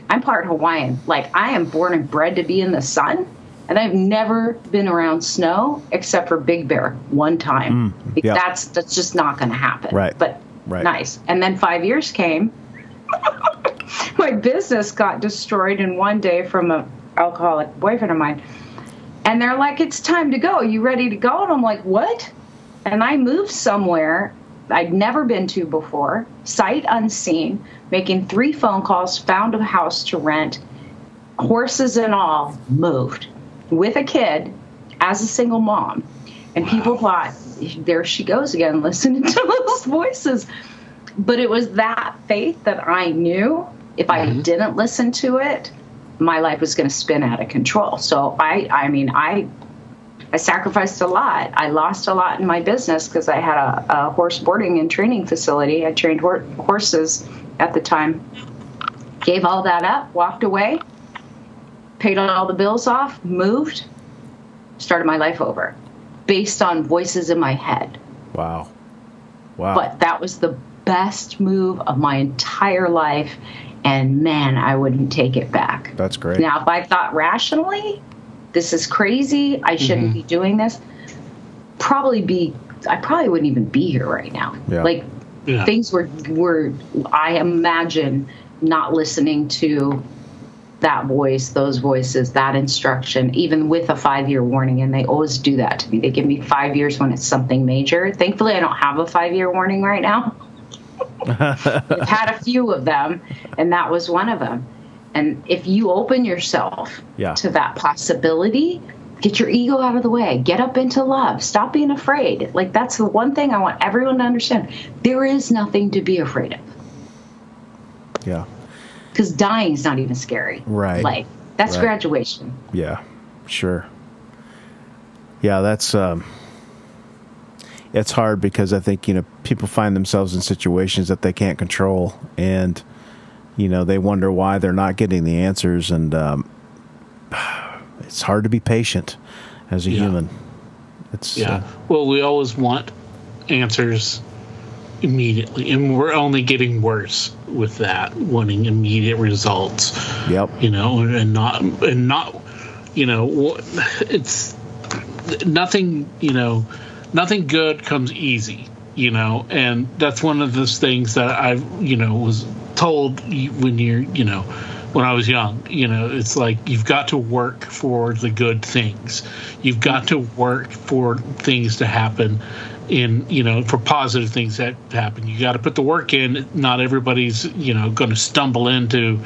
Speaker 4: I'm part Hawaiian. Like, I am born and bred to be in the sun, and I've never been around snow except for Big Bear one time. Mm, like,
Speaker 2: yeah.
Speaker 4: That's that's just not going to happen.
Speaker 2: Right.
Speaker 4: But
Speaker 2: Right.
Speaker 4: nice. And then five years came. My business got destroyed in one day from a alcoholic boyfriend of mine. And they're like, "It's time to go. You ready to go?" And I'm like, "What?" And I moved somewhere I'd never been to before, sight unseen, making three phone calls, found a house to rent, horses and all, moved with a kid as a single mom. And people thought, there she goes again, (laughs) listening to those voices. But it was that faith that I knew if I mm-hmm. didn't listen to it, my life was going to spin out of control. So I, I mean, I I sacrificed a lot. I lost a lot in my business because I had a, a horse boarding and training facility. I trained hor- horses at the time. Gave all that up, walked away, paid all the bills off, moved, started my life over based on voices in my head.
Speaker 2: Wow. Wow.
Speaker 4: But that was the best move of my entire life. And man, I wouldn't take it back.
Speaker 2: That's great.
Speaker 4: Now, if I thought rationally, this is crazy, I shouldn't
Speaker 2: Mm-hmm.
Speaker 4: be doing this, probably be, I probably wouldn't even be here right now.
Speaker 2: Yeah.
Speaker 4: Like
Speaker 3: Yeah.
Speaker 4: things were, were, I imagine not listening to that voice, those voices, that instruction, even with a five year warning. And they always do that to me. They give me five years when it's something major. Thankfully, I don't have a five year warning right now. I've had a few of them, and that was one of them. And if you open yourself
Speaker 2: Yeah.
Speaker 4: to that possibility, get your ego out of the way, get up into love, stop being afraid. Like, that's the one thing I want everyone to understand. There is nothing to be afraid of
Speaker 2: yeah.
Speaker 4: because dying is not even scary.
Speaker 2: Right.
Speaker 4: Like, that's
Speaker 2: Right.
Speaker 4: graduation.
Speaker 2: Yeah, sure. Yeah, that's um it's hard because I think, you know, people find themselves in situations that they can't control and you know, they wonder why they're not getting the answers and um (sighs) it's hard to be patient as a
Speaker 3: Yeah.
Speaker 2: human. It's
Speaker 3: Yeah.
Speaker 2: uh,
Speaker 3: Well, we always want answers immediately, and we're only getting worse with that, wanting immediate results.
Speaker 2: yep.
Speaker 3: You know, and not and not, you know, (sighs) it's nothing. You know, nothing good comes easy. You know, and that's one of those things that I, you know, was told when you're, you know, when I was young. You know, it's like you've got to work for the good things. You've got to work for things to happen in, you know, for positive things that happen. You got to put the work in. Not everybody's, you know, going to stumble into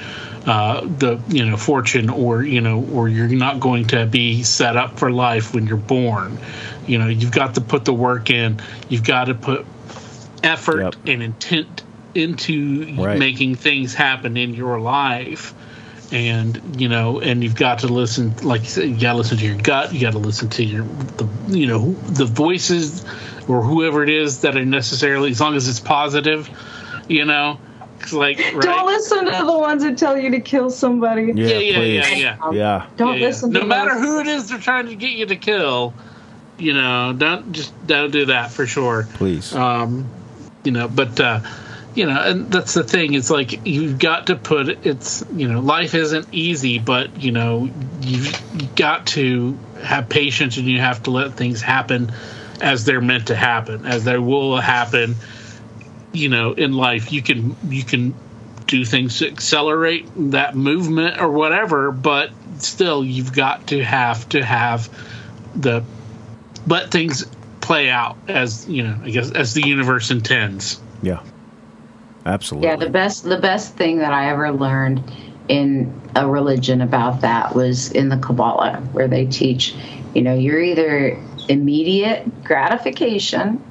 Speaker 3: uh, the, you know, fortune or, you know, or you're not going to be set up for life when you're born. You know, you've got to put the work in. You've got to put effort
Speaker 2: Yep.
Speaker 3: and intent into
Speaker 2: Right.
Speaker 3: making things happen in your life and you know and you've got to listen like you said you got to listen to your gut you got to listen to your the you know the voices or whoever it is that are necessarily as long as it's positive you know 'Cause, like right
Speaker 4: Don't listen to the ones that tell you to kill somebody.
Speaker 2: Yeah,
Speaker 3: yeah yeah
Speaker 2: please.
Speaker 3: yeah yeah,
Speaker 4: Um,
Speaker 2: Yeah.
Speaker 4: Don't
Speaker 3: Yeah, yeah.
Speaker 4: listen
Speaker 3: no
Speaker 4: to
Speaker 3: matter
Speaker 4: those.
Speaker 3: who it is they're trying to get you to kill You know, don't just don't do that for sure.
Speaker 2: Please.
Speaker 3: Um, you know, but uh, you know, and that's the thing. It's like you've got to put it's you know, life isn't easy, but you know, you've got to have patience and you have to let things happen as they're meant to happen, as they will happen. You know, in life, you can you can do things to accelerate that movement or whatever, but still, you've got to have to have the let things play out as you know, I guess as the universe intends.
Speaker 2: yeah. Absolutely.
Speaker 4: Yeah, the best the best thing that I ever learned in a religion about that was in the Kabbalah, where they teach, you know, you're either immediate gratification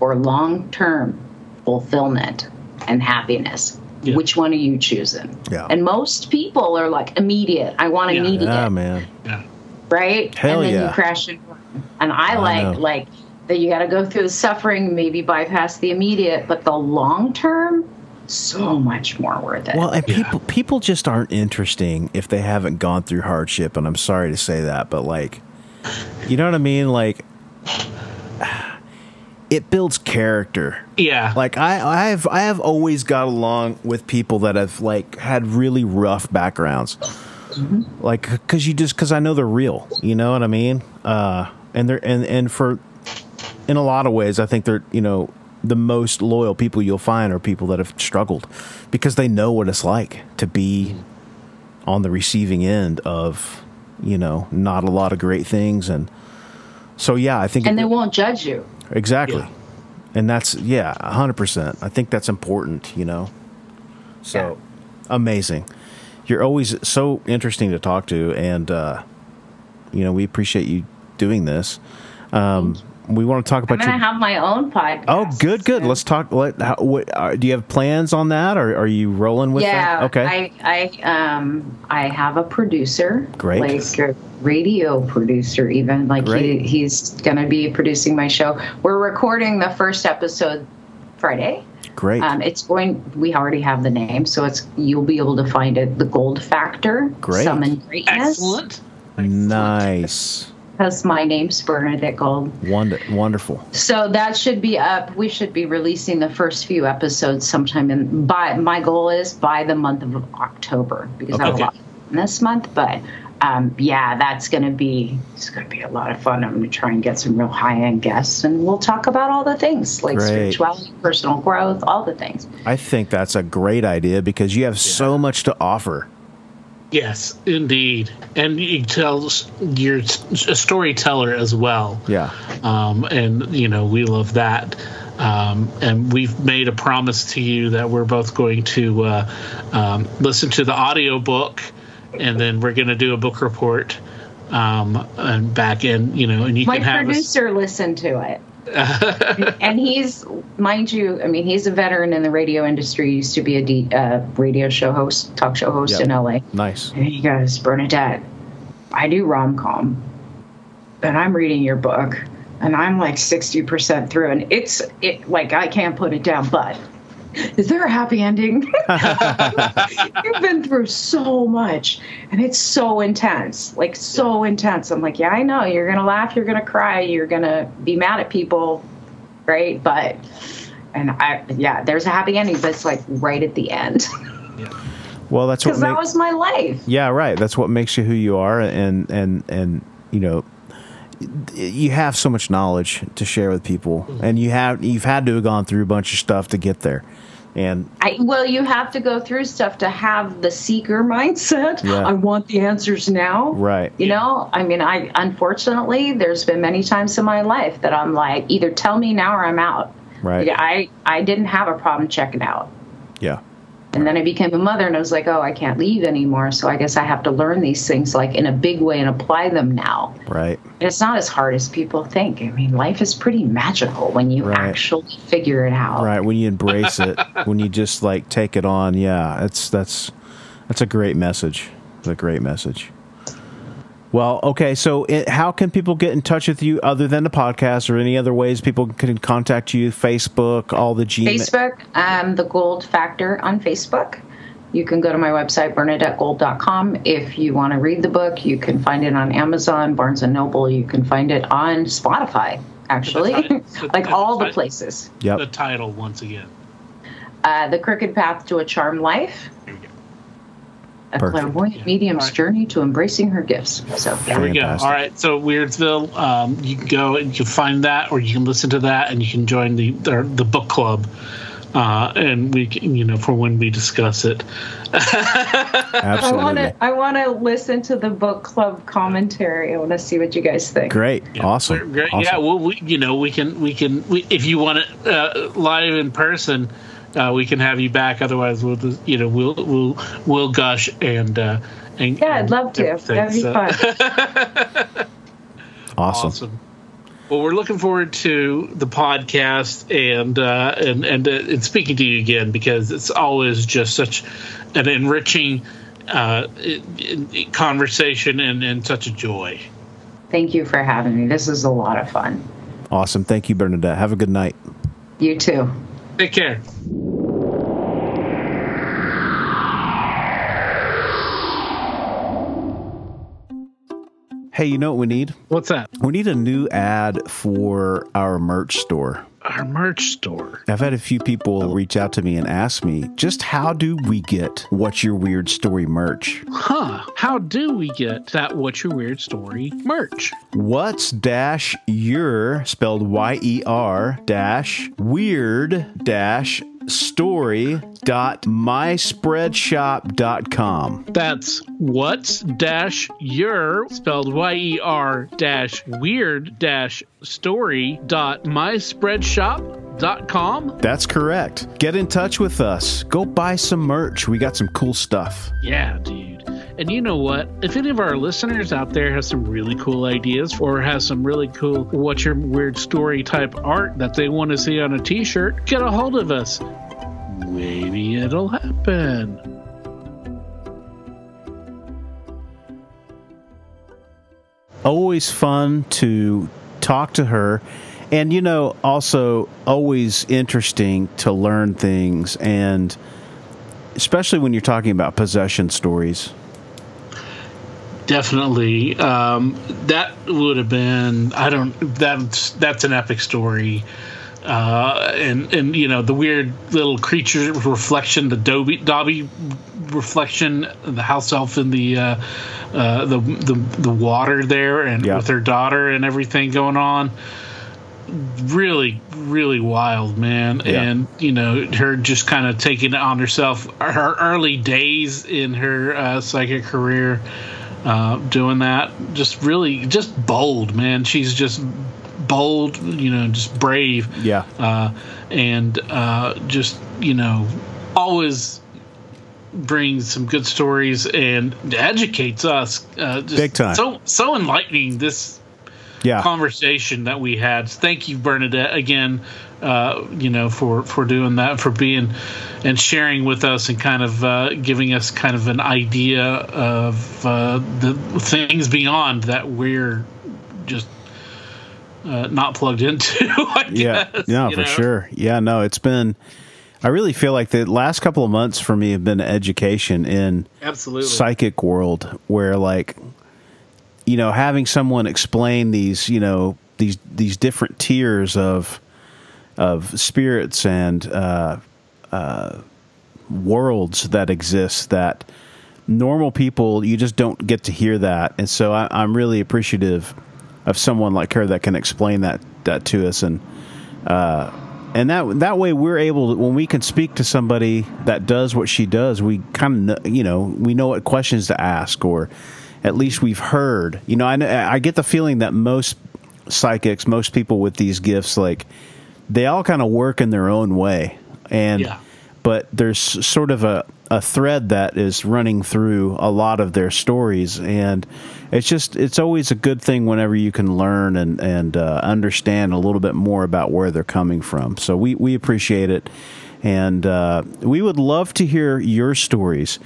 Speaker 4: or long term fulfillment and happiness.
Speaker 3: Yeah.
Speaker 4: Which one are you choosing?
Speaker 2: Yeah.
Speaker 4: And most people are like immediate. I want
Speaker 3: Yeah.
Speaker 4: immediate
Speaker 2: yeah, man.
Speaker 3: Yeah.
Speaker 4: right?
Speaker 2: Hell
Speaker 4: and then
Speaker 2: yeah.
Speaker 4: you crash and burn. And I,
Speaker 2: I
Speaker 4: like
Speaker 2: know.
Speaker 4: like that you got to go through the suffering, maybe bypass the immediate, but the long term, so much more worth it.
Speaker 2: Well, and
Speaker 3: Yeah.
Speaker 2: people people just aren't interesting if they haven't gone through hardship, and I'm sorry to say that, but like, you know what I mean? Like, it builds character.
Speaker 3: Yeah.
Speaker 2: Like I, I've I have always got along with people that have like had really rough backgrounds, like because you just because I know they're real. You know what I mean? Uh, and they're and and for in a lot of ways, I think they're you know the most loyal people you'll find are people that have struggled because they know what it's like to be on the receiving end of you know not a lot of great things and so yeah i think
Speaker 4: and
Speaker 2: it-
Speaker 4: they won't judge you.
Speaker 2: Exactly.
Speaker 3: Yeah.
Speaker 2: And that's yeah, hundred percent. I think that's important, you know. So amazing. You're always so interesting to talk to and uh you know, we appreciate you doing this. Um we want to talk about.
Speaker 4: I'm
Speaker 2: about
Speaker 4: gonna
Speaker 2: your
Speaker 4: have my own podcast.
Speaker 2: Oh, good, good.
Speaker 4: soon.
Speaker 2: Let's talk. Let, how, what, uh, do you have plans on that, or are you rolling with
Speaker 4: yeah,
Speaker 2: that? Okay,
Speaker 4: I I um I have a producer,
Speaker 2: Great.
Speaker 4: like a radio producer, even like he, he's gonna be producing my show. We're recording the first episode Friday.
Speaker 2: great,
Speaker 4: Um, it's going. We already have the name, so it's you'll be able to find it. The Gold Factor,
Speaker 2: Great.
Speaker 4: Summon Greatness.
Speaker 3: Excellent.
Speaker 2: nice,
Speaker 4: Because my name's Bernadette Gold.
Speaker 2: Wonder, wonderful.
Speaker 4: So that should be up. We should be releasing the first few episodes sometime in. By my goal is by the month of October because I have a lot in this month. But um, yeah, that's going to be it's going to be a lot of fun. I'm going to try and get some real high end guests, and we'll talk about all the things like
Speaker 2: Great.
Speaker 4: spirituality, personal growth, all the things.
Speaker 2: I think that's a great idea because you have so much to offer.
Speaker 3: Yes, indeed. And you tells you're a storyteller as well.
Speaker 2: Yeah,
Speaker 3: um, and you know we love that. Um, and we've made a promise to you that we're both going to uh, um, listen to the audio book, and then we're going to do a book report. Um, and back in, you know, and you
Speaker 4: My
Speaker 3: can have us.
Speaker 4: producer listened to it. And he's, mind you, I mean, he's a veteran in the radio industry. He used to be a D, uh, radio show host, talk show host
Speaker 2: Yep.
Speaker 4: in LA.
Speaker 2: nice.
Speaker 4: And he goes, Bernadette, I do rom com, and I'm reading your book, and I'm like 60% through, and it's it like I can't put it down, but is there a happy ending? (laughs) (laughs) You've been through so much, and it's so intense, like so intense. I'm like, yeah, I know. You're gonna laugh, you're gonna cry, you're gonna be mad at people, right? But, and I, yeah, there's a happy ending, but it's like right at the end (laughs)
Speaker 2: Well, that's what
Speaker 4: because that
Speaker 2: make-
Speaker 4: was my life.
Speaker 2: Yeah, right. That's what makes you who you are, and and and you know, you have so much knowledge to share with people, and you have you've had to have gone through a bunch of stuff to get there, and
Speaker 4: I, well, you have to go through stuff to have the seeker mindset.
Speaker 2: Yeah.
Speaker 4: I want the answers now.
Speaker 2: right,
Speaker 4: You know, I mean, I unfortunately, there's been many times in my life that I'm like, either tell me now or I'm out.
Speaker 2: right,
Speaker 4: I I didn't have a problem checking out,
Speaker 2: yeah,
Speaker 4: and then I became a mother, and I was like, oh, I can't leave anymore. So I guess I have to learn these things like in a big way and apply them now.
Speaker 2: right,
Speaker 4: And it's not as hard as people think. I mean, life is pretty magical when you
Speaker 2: Right.
Speaker 4: actually figure it out.
Speaker 2: right. When you embrace it, (laughs) when you just like take it on, yeah, it's that's that's a great message. It's a great message. Well, okay. So, it, how can people get in touch with you other than the podcast, or any other ways people can contact you? Facebook, all the Gmail.
Speaker 4: Facebook, um, the Gold Factor on Facebook. you can go to my website, bernadettegold.com. If you want to read the book, you can find it on Amazon, Barnes and Noble. You can find it on Spotify, actually,
Speaker 3: The- (laughs)
Speaker 4: like
Speaker 3: the-
Speaker 4: all the
Speaker 3: the-
Speaker 4: places.
Speaker 2: Yep.
Speaker 3: The title once again.
Speaker 4: Uh, the Crooked Path to a Charmed Life. A
Speaker 2: Perfect.
Speaker 4: clairvoyant medium's
Speaker 3: All right.
Speaker 4: journey to embracing her gifts. So,
Speaker 3: There we go. All right. So Weirdsville, um, you can go and you can find that, or you can listen to that, and you can join the the, the book club. Uh, and we, can, you know, for when we discuss it. (laughs)
Speaker 4: I
Speaker 2: Absolutely.
Speaker 4: want to. I want to listen to the book club commentary. I want to see what you guys think.
Speaker 2: Great.
Speaker 3: Yeah,
Speaker 2: awesome.
Speaker 3: great.
Speaker 2: awesome.
Speaker 3: Yeah, well, we, you know, we can, we can, we, if you want it uh, live in person, uh, we can have you back. Otherwise, we'll, just, you know, we'll, we'll, we'll gush and, uh, and
Speaker 4: Yeah, I'd love to.
Speaker 3: everything.
Speaker 4: That'd be
Speaker 3: So-
Speaker 4: fun. (laughs)
Speaker 2: awesome.
Speaker 3: Awesome. Well, we're looking forward to the podcast and uh, and and, uh, and speaking to you again because it's always just such an enriching uh, i- i- conversation and, and such a joy.
Speaker 4: Thank you for having me. This is a lot of fun.
Speaker 2: Awesome. Thank you, Bernadette. Have a good night.
Speaker 4: You too.
Speaker 3: Take care.
Speaker 2: Hey, you know what we need?
Speaker 3: What's that?
Speaker 2: We need a new ad for our merch store.
Speaker 3: Our merch store.
Speaker 2: I've had a few people reach out to me and ask me just how do we get What's Your Weird Story merch?
Speaker 3: Huh. How do we get that What's Your Weird Story merch?
Speaker 2: What's dash your spelled Y E R dash weird dash story dot myspreadshop.com.
Speaker 3: That's what's dash your spelled Y E R dash weird dash story dot myspreadshop dot com.
Speaker 2: That's correct. Get in touch with us. Go buy some merch. We got some cool stuff.
Speaker 3: Yeah, dude. And you know what? If any of our listeners out there has some really cool ideas or has some really cool what's your weird story type art that they want to see on a t-shirt, get a hold of us. Maybe it'll happen.
Speaker 2: always fun to talk to her and you know also always interesting to learn things and especially when you're talking about possession stories
Speaker 3: Definitely. Um, that would have been. I don't. That's that's an epic story. Uh, and and you know the weird little creature reflection, the Dobby Dobby reflection, the house elf in the uh, uh, the, the the water there, and
Speaker 2: Yeah.
Speaker 3: with her daughter and everything going on. Really, really wild, man.
Speaker 2: Yeah.
Speaker 3: And you know her just kind of taking it on herself. Her early days in her uh, psychic career uh, doing that. Just really, just bold, man. She's just bold, you know, just brave.
Speaker 2: Yeah.
Speaker 3: Uh, and uh, just, you know, always brings some good stories and educates us. Uh, just
Speaker 2: Big time.
Speaker 3: So, so enlightening this
Speaker 2: yeah
Speaker 3: conversation that we had. Thank you, Bernadette, again. Uh, you know, for for doing that, for being and sharing with us, and kind of uh, giving us kind of an idea of uh, the things beyond that we're just uh, not plugged into. (laughs) I
Speaker 2: yeah
Speaker 3: guess,
Speaker 2: no for
Speaker 3: know?
Speaker 2: sure yeah no it's been i really feel like the last couple of months for me have been education in
Speaker 3: Absolutely.
Speaker 2: psychic world where like you know having someone explain these you know these these different tiers of of spirits and uh, uh, worlds that exist that normal people you just don't get to hear that. And so I, i'm really appreciative of someone like her that can explain that that to us. And uh, and that that way we're able to, when we can speak to somebody that does what she does we kind of you know we know what questions to ask or at least we've heard. You know I, I get the feeling that most psychics most people with these gifts like they all kind of work in their own way. And
Speaker 3: Yeah.
Speaker 2: but there's sort of a, a thread that is running through a lot of their stories. And it's just it's always a good thing whenever you can learn and and uh, understand a little bit more about where they're coming from. So we we appreciate it. And uh, we would love to hear your stories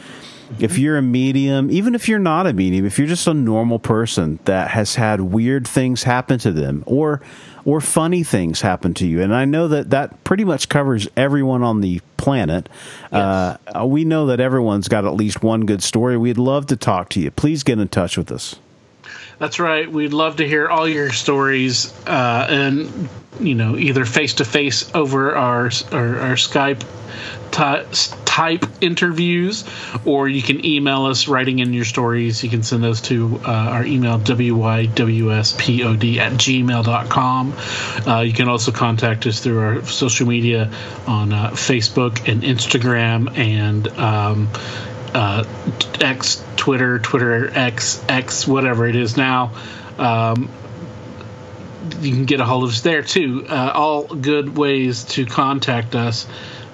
Speaker 2: If you're a medium, even if you're not a medium, if you're just a normal person that has had weird things happen to them or or funny things happen to you, and I know that that pretty much covers everyone on the planet. Uh, we know that everyone's got at least one good story. We'd love to talk to you. Please get in touch with us.
Speaker 3: That's right. We'd love to hear all your stories, uh, and you know, either face to face over our our, our Skype ty- type interviews, or you can email us writing in your stories. You can send those to uh, our email wywspod at gmail.com. Uh, you can also contact us through our social media on uh, Facebook and Instagram and. Um, uh, X, Twitter, Twitter X, X, whatever it is now. Um, you can get a hold of us there too. Uh, all good ways to contact us,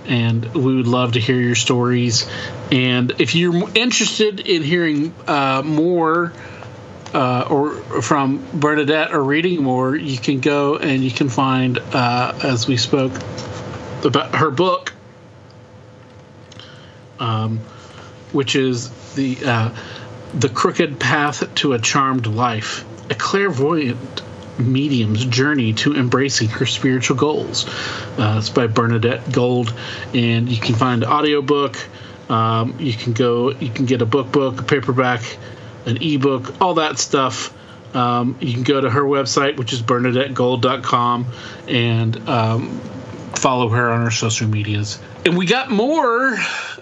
Speaker 3: and we would love to hear your stories. And if you're interested in hearing uh, more. Uh, or from Bernadette or reading more, you can go and you can find, uh, as we spoke about her book, um, which is the uh, the crooked path to a charmed life, a clairvoyant medium's journey to embracing her spiritual goals. Uh, it's by Bernadette Gold, and you can find audiobook. Um, you can go, you can get a book book, a paperback, an ebook, all that stuff. Um, you can go to her website, which is bernadettegold.com, and um, follow her on her social medias. And we got more.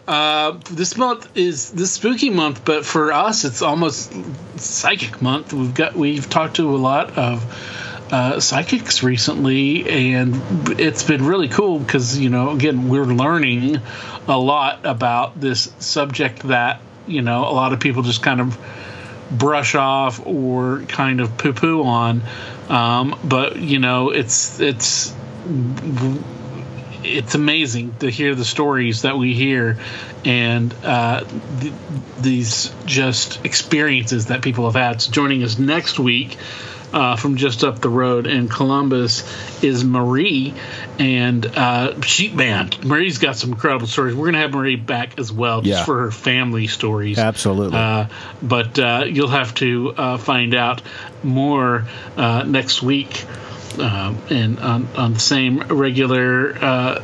Speaker 3: Uh, this month is the spooky month, but for us, it's almost psychic month. We've got we've talked to a lot of uh, psychics recently, and it's been really cool because you know, again, we're learning a lot about this subject that you know a lot of people just kind of brush off or kind of poo poo on. Um, but you know, it's it's it's amazing to hear the stories that we hear and uh, th- these just experiences that people have had. So joining us next week uh, from just up the road in Columbus is Marie, and uh, she man, Marie's got some incredible stories. We're gonna have Marie back as well, just
Speaker 2: Yeah.
Speaker 3: for her family stories.
Speaker 2: Absolutely.
Speaker 3: Uh, but uh, you'll have to uh, find out more uh, next week. Um, and on, on the same regular uh,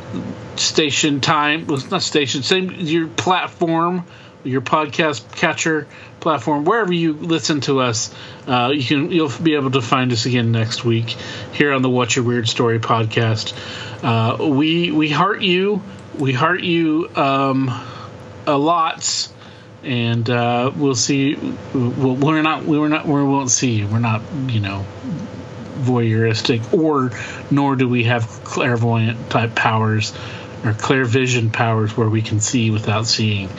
Speaker 3: station time, well, not station, same your platform, your podcast catcher platform, wherever you listen to us, uh, you can you'll be able to find us again next week here on the What's Your Weird Story podcast. Uh, we we heart you, we heart you um, a lot and uh, we'll see. We're not. We're not. We won't see you. We're not. You know, voyeuristic, or nor do we have clairvoyant type powers or clairvision powers where we can see without seeing,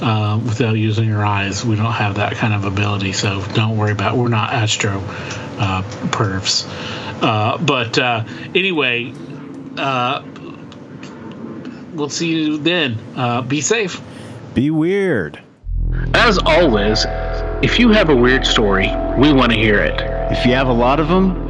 Speaker 3: uh, without using our eyes. We don't have that kind of ability. So don't worry about. We're not astro uh, pervs. Uh, but uh, anyway, uh, we'll see you then. Uh, be safe.
Speaker 2: Be weird.
Speaker 1: As always, if you have a weird story, we want to hear it.
Speaker 5: If you have a lot of them,